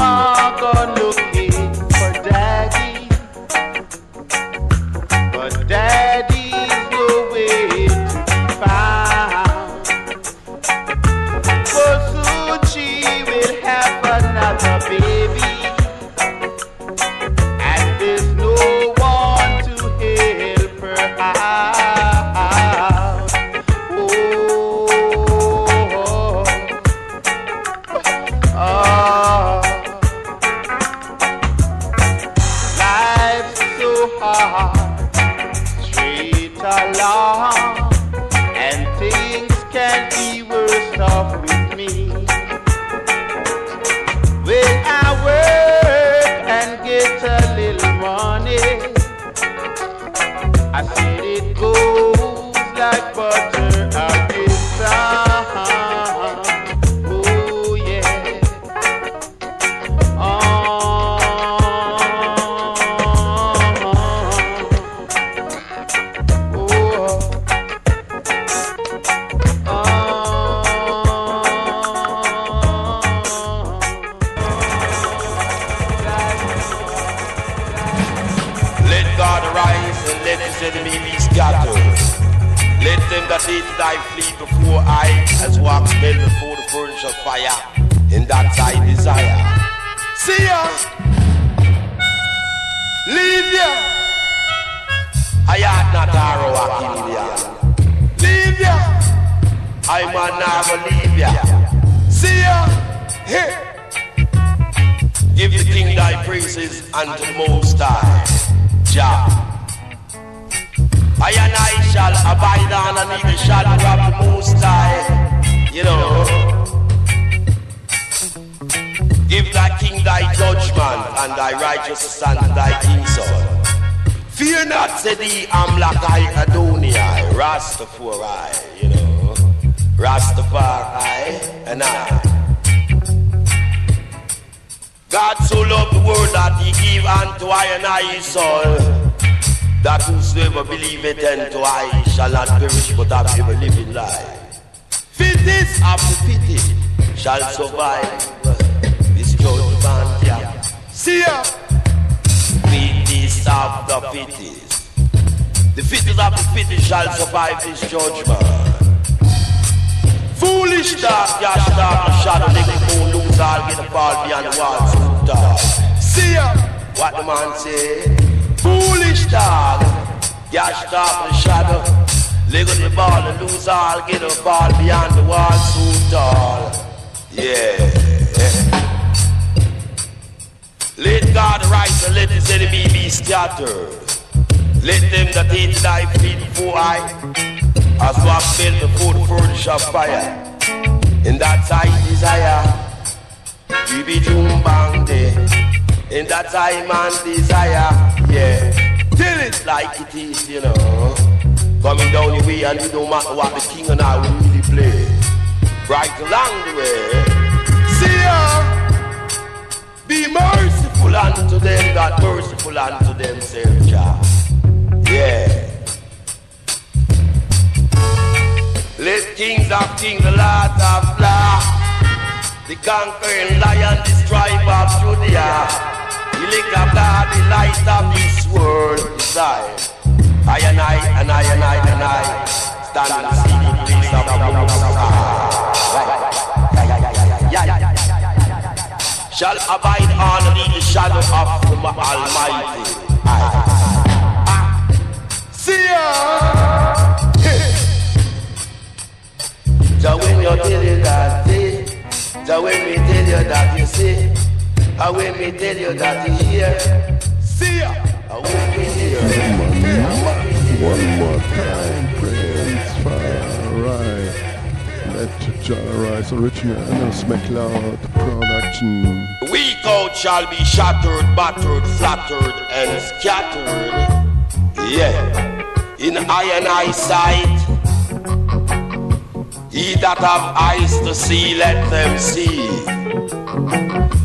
Man never leave ya. See ya! Hey! Give the king thy praises unto the most high. Jah. I and I shall abide on and even shadow of the most high. You know. Give thy king thy judgment and thy righteousness unto thy king's son. Fear not, said he, Amlakai Adonai, Rastafari, you know. Rastafari and I. God so loved the world that he gave unto I and I his son that whosoever believeth unto I shall not perish but have everlasting life. Fittest of the fittest shall survive this judgment. Yeah. See ya. Fittest of the fittest. The fittest of the fittest shall survive this judgment. Foolish dog, Josh dog, a shadow, nigga, moon, lose all, get a fall beyond the walls, so dog. See ya. What the man say? Foolish dog, Gash dog, the shadow. On the ball and lose all, get a ball beyond the wall, so tall. Yeah. Let God rise and let his enemy be scattered. Let them that hate thy feet before I, as what fell before the furnace of fire. And that's I desire, we be doom bang day. And that's I man desire, yeah. Tell it like it is, you know. Coming down the way and it don't matter what the king and I will really play. Right along the way. See ya. Be merciful unto them that merciful unto themselves. Yeah. Let kings of kings, the lords of lords, the conquering lion, the tribe of Judea, the lick of God, the light of this world desire. I and I and I and I and I stand in the secret place of the Most High. Shall abide underneath the shadow of the Almighty. I. Ah. See ya. So when you tell you that, see, so when we tell you that you see, and when we tell you that you hear, see ya. We hear, One more time, Prince Far I. Right. Let John Rice, original Enos McLeod production. Weak out shall be shattered, battered, flattered, and scattered. Yeah. In eye and sight. He that have eyes to see, let them see.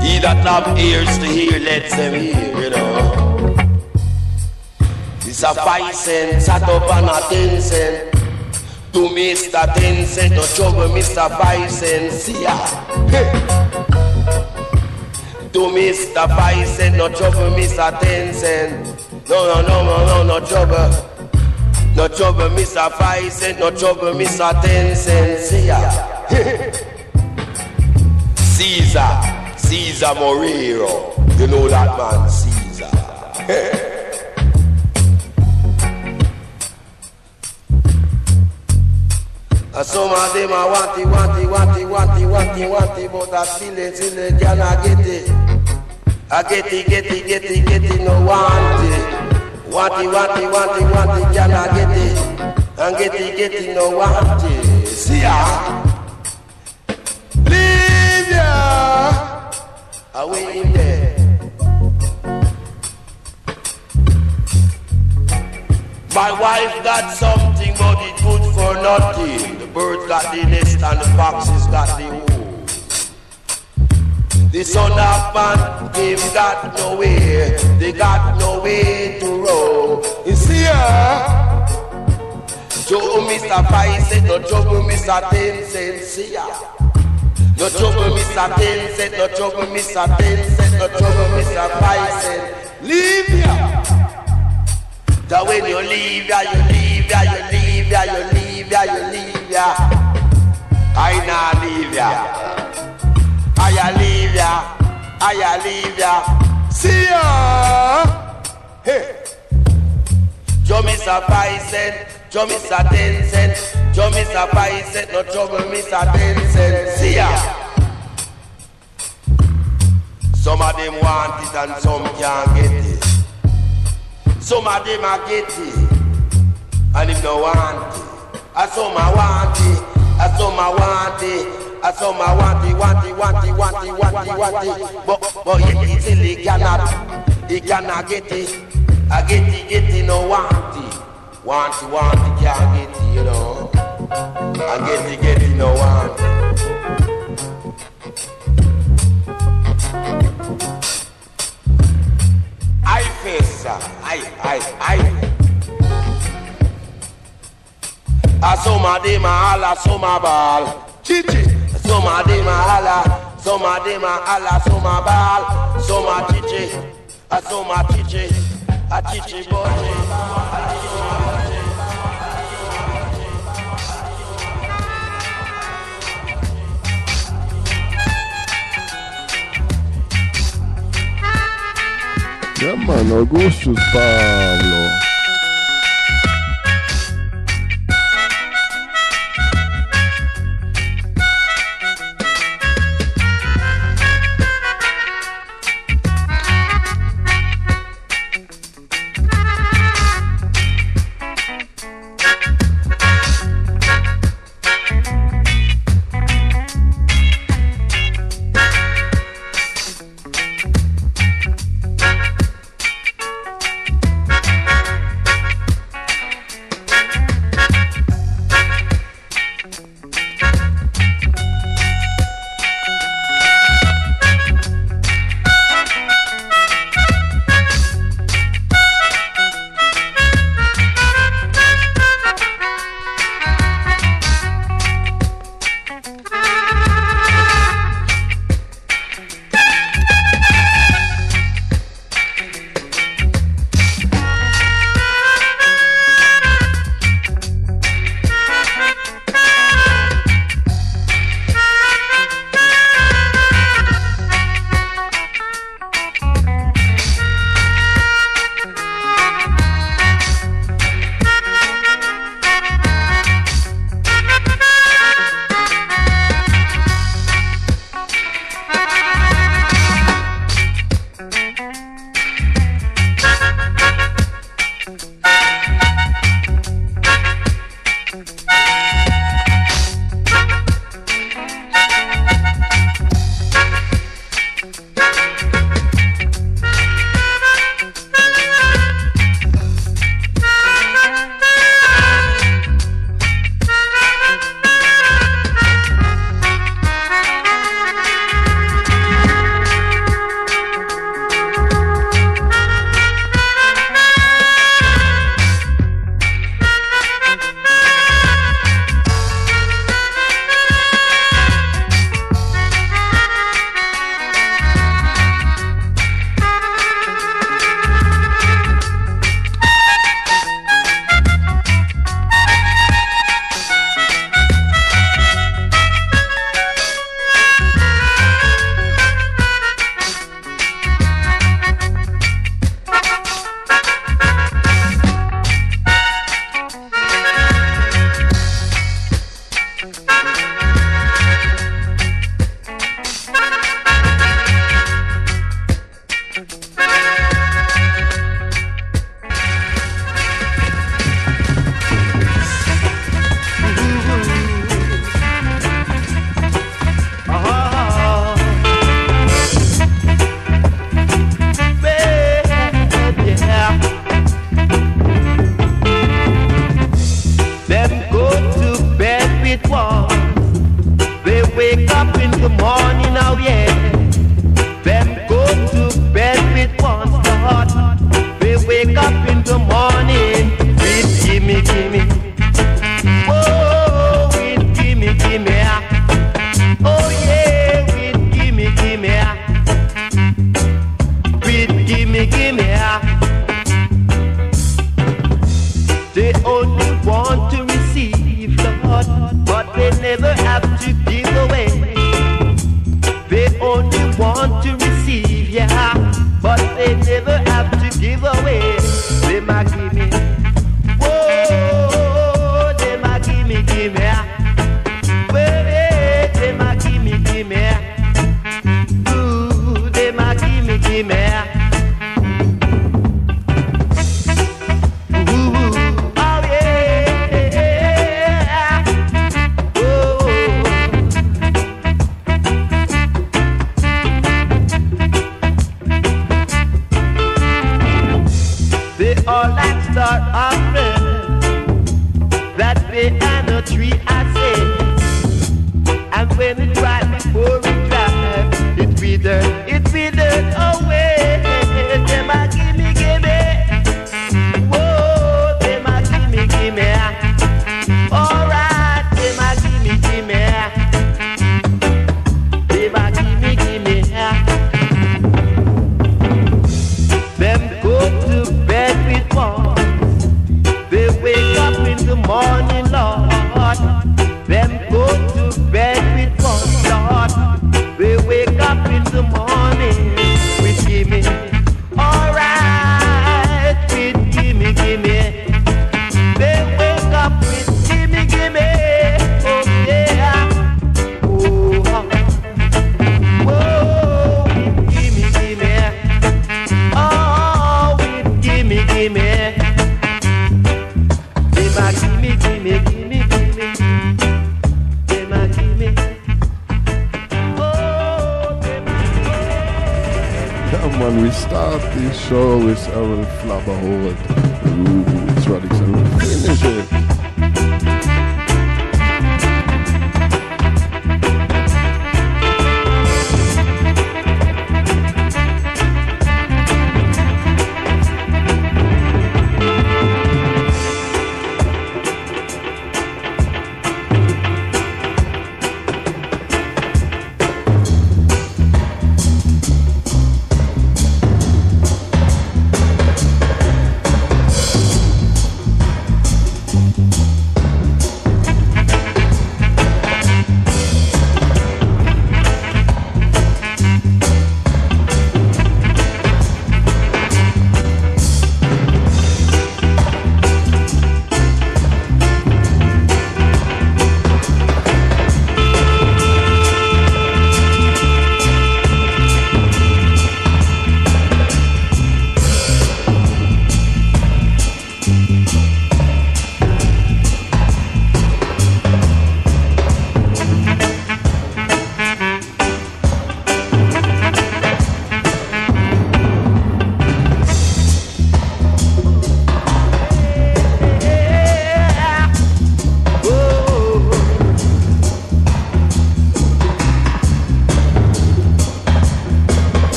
He that have ears to hear, let them hear, you know. It's a five sat up on a ten cent. To Mr. Ten cent, no trouble, Mr. Five see ya. To Mr. Five no trouble, Mr. Ten cent. No, no, no, no, no, no trouble. No trouble, Mr. Five cent, no trouble, Mr. Ten cent, see ya. Caesar, Caesar Morero. You know that man, Caesar. Some of them I want it, want it, want it, want it, want it, want it, but I still it, still it, cannot get it. I get it, get it, get it, get it, no want it. It, want it, want it, cannot get it. And get it, get it, no want it. See ya. Leave ya. Away in there. My wife got something, but it good for nothing. The birds got the nest and the foxes got the hole. The son of man, they've got nowhere, they got no way to. Trouble Mr. Paise, no trouble Mr. Tensencia. No trouble Mr. Tense, no trouble Mr. Tense, no trouble Mr. Paise. Leave ya. That when you leave ya, you leave ya, you leave ya, you leave ya, you leave ya. I nah leave ya. I leave ya. I leave ya. See ya. Hey. Joe Mr. Five cent, Joe Mr. Ten cent, Joe. Five cent, no trouble. Ten cent. See ya. Some of them want it and some can't get it. Some of them are get it, and if they want it, and some I want it, and some I want it. I want it, want it, want it, want it, want it. But, but he still he cannot, he cannot get it. I get it, get it, no want it. Want it, want it, can't get it, you know. I get it, get it, no want it. I face, sir. I, I, I. I saw my day, my holla, saw my ball. Chichi. Some of them a holla, some of them a holla, some a ball, some a chichi, a some a chichi, a chichi boy. Yeah, man, Augustus Pablo.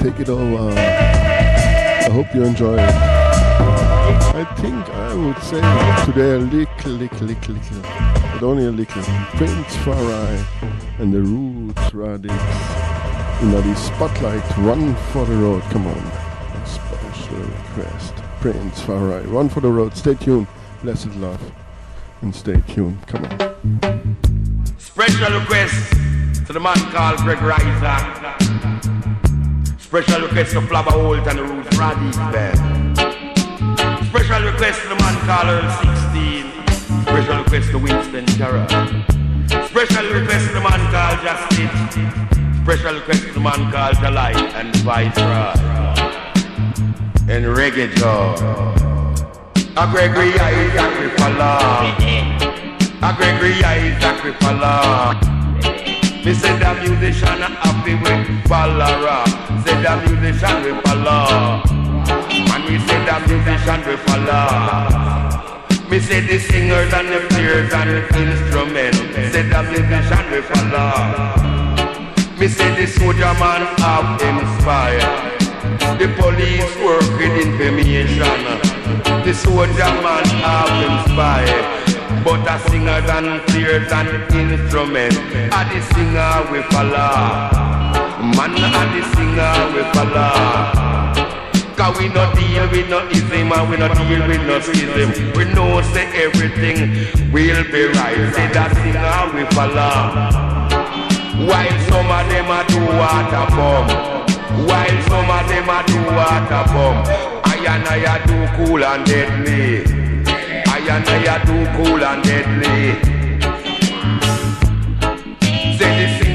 Take it over. Uh, I hope you enjoy it. I think I would say today a little, little, little, little, but only a little. Prince Far I and the Roots Radics in the spotlight. Run for the road. Come on. Special request. Prince Far I. Run for the road. Stay tuned. Blessed love. And stay tuned. Come on. Special request to the man called Greg Riser. Special request to Flabba Holt and the Roots Radics Band. Special request to the man called Earl 16. Special request to Winston Jarrett. Special request to the man called Justice. Special request to the man called Delight and Viceroy. And Reggae Joe. A Gregory Isaac Ripala. A Gregory Isaac Ripala. Me say the musician happy with Balara. Say the musician with Bala. And we say the musician with Bala. Me say the singers and the players and the instruments. Say the musician with Bala. Me say the soldier man have inspired. The police work with information. The soldier man have inspired. But a singer and players and instrument. A the singer we follow. Man a the singer we follow. Cause we no deal with no ism and we no deal with no schism. We know say everything will be right. Say that singer we follow. While some of them a do water bomb. While some of them a do water bomb. I and I a do cool and deadly. I and I a do cool and deadly.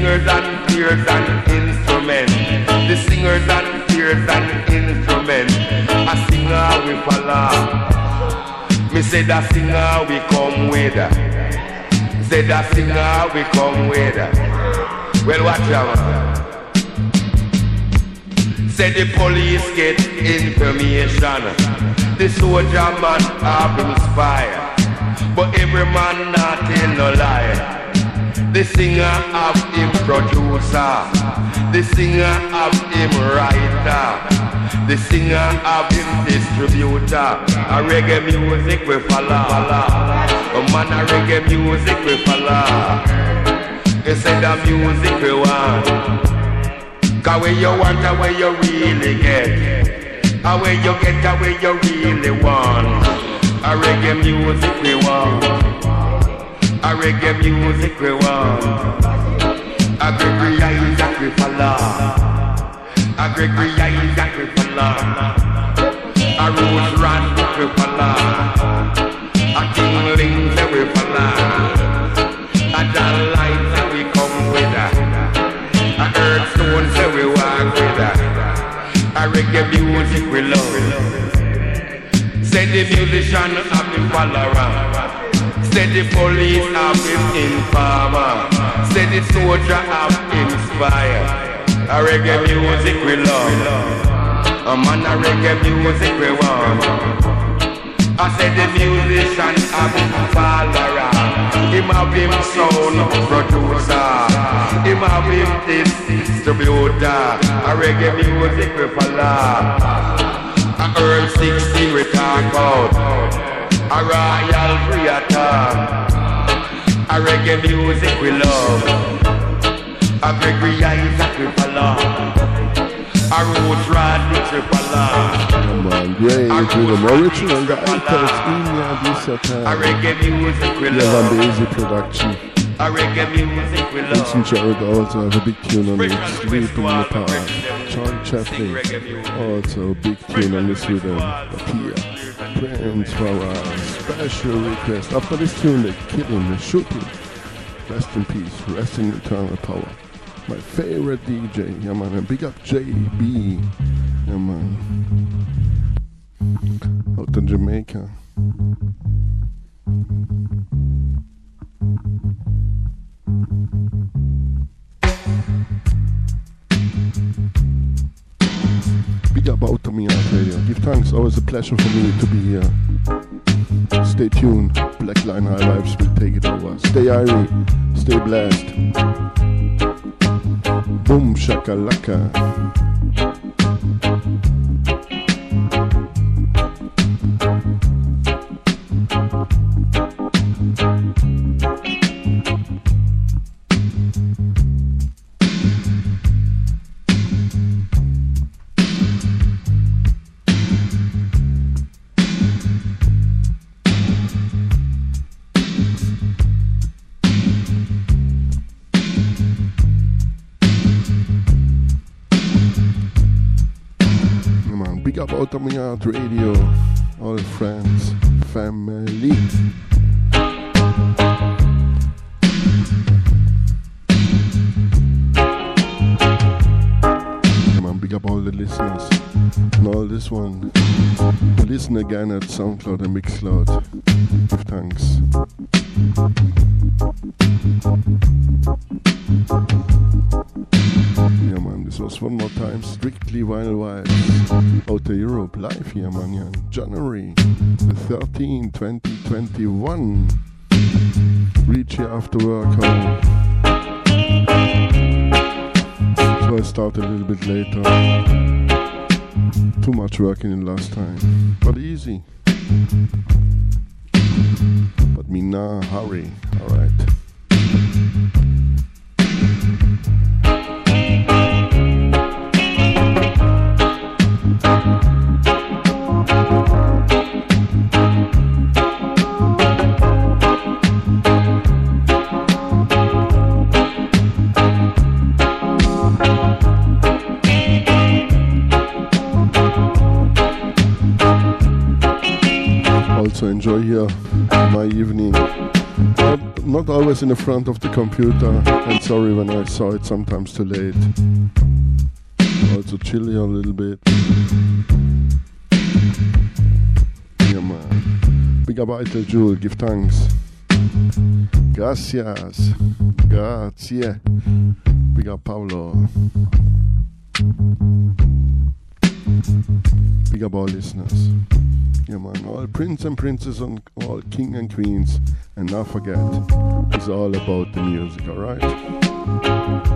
Singers and players and instruments. The singers and players and instruments. A singer we follow. Me say that singer we come with. Say that singer we come with. Well, watch out. Say the police get information. The soldier man have inspired. But every man not tell no lie. The singer have him producer. The singer have him writer. The singer have him distributor. A reggae music we follow. A man a reggae music we follow. They say the music we want. Cause where you want and where you really get. And where you get and where you really want. A reggae music we want. A reggae music we want. A Gregory Isaac we follow. A Gregory Isaac we follow. A Rose Rand we follow. A King Lindsay we follow. A John Light that we come with. A Earth Stone say we walk with. A reggae music we love. Say the musician have him follow around. Say the police have him informer. Say the soldier have inspired. A reggae music we love. A man a reggae music we want. I said the musician have follower. Him have him sound producer. Him have him distributor. A reggae music we follow. A Earl 16 we talk about. A royal creator. A reggae music we love. A Gregory Isaac we follow. A Rose Rod we follow. Come on, great rhythm. Original guitars in ya this A time. reggae music we Yeah, love. Van Daisy production. A reggae music we Vincent love. Jarrett also have a big tune on it. Sleep in the the rhythm. John Chaplin also a big tune on this rhythm. Appear. Prince Far I special request. After this tune, they kill him, they him. Rest in peace, rest in eternal power. My favorite DJ, yeah man, and big up JB, yeah man. Out in Jamaica. Big up out to me on radio. Give thanks, always a pleasure for me to be here. Stay tuned, Black Line High Vibes will take it over. Stay irie, stay blessed. Boom shakalaka. Out radio. All friends, family. Come on, big up all the listeners. And all this one. Listen again at SoundCloud and Mixcloud. Thanks. This was one more time strictly vinyl vibz. Out of Europe live here, man, yeah. January the 13th, 2021. Reach here after work home. So I start a little bit later. Too much working in last time. But easy. But me nah hurry. Alright. Also enjoy here my evening. Not, not always in the front of the computer, and sorry when I saw it sometimes too late. Also chill here a little bit. Yeah, man. Big up Eitel Jewel, give thanks. Gracias. Grazie. Big up Paulo. Big up all listeners. Yeah, man. All prince and princess and all king and queens. And not forget, it's all about the music, alright?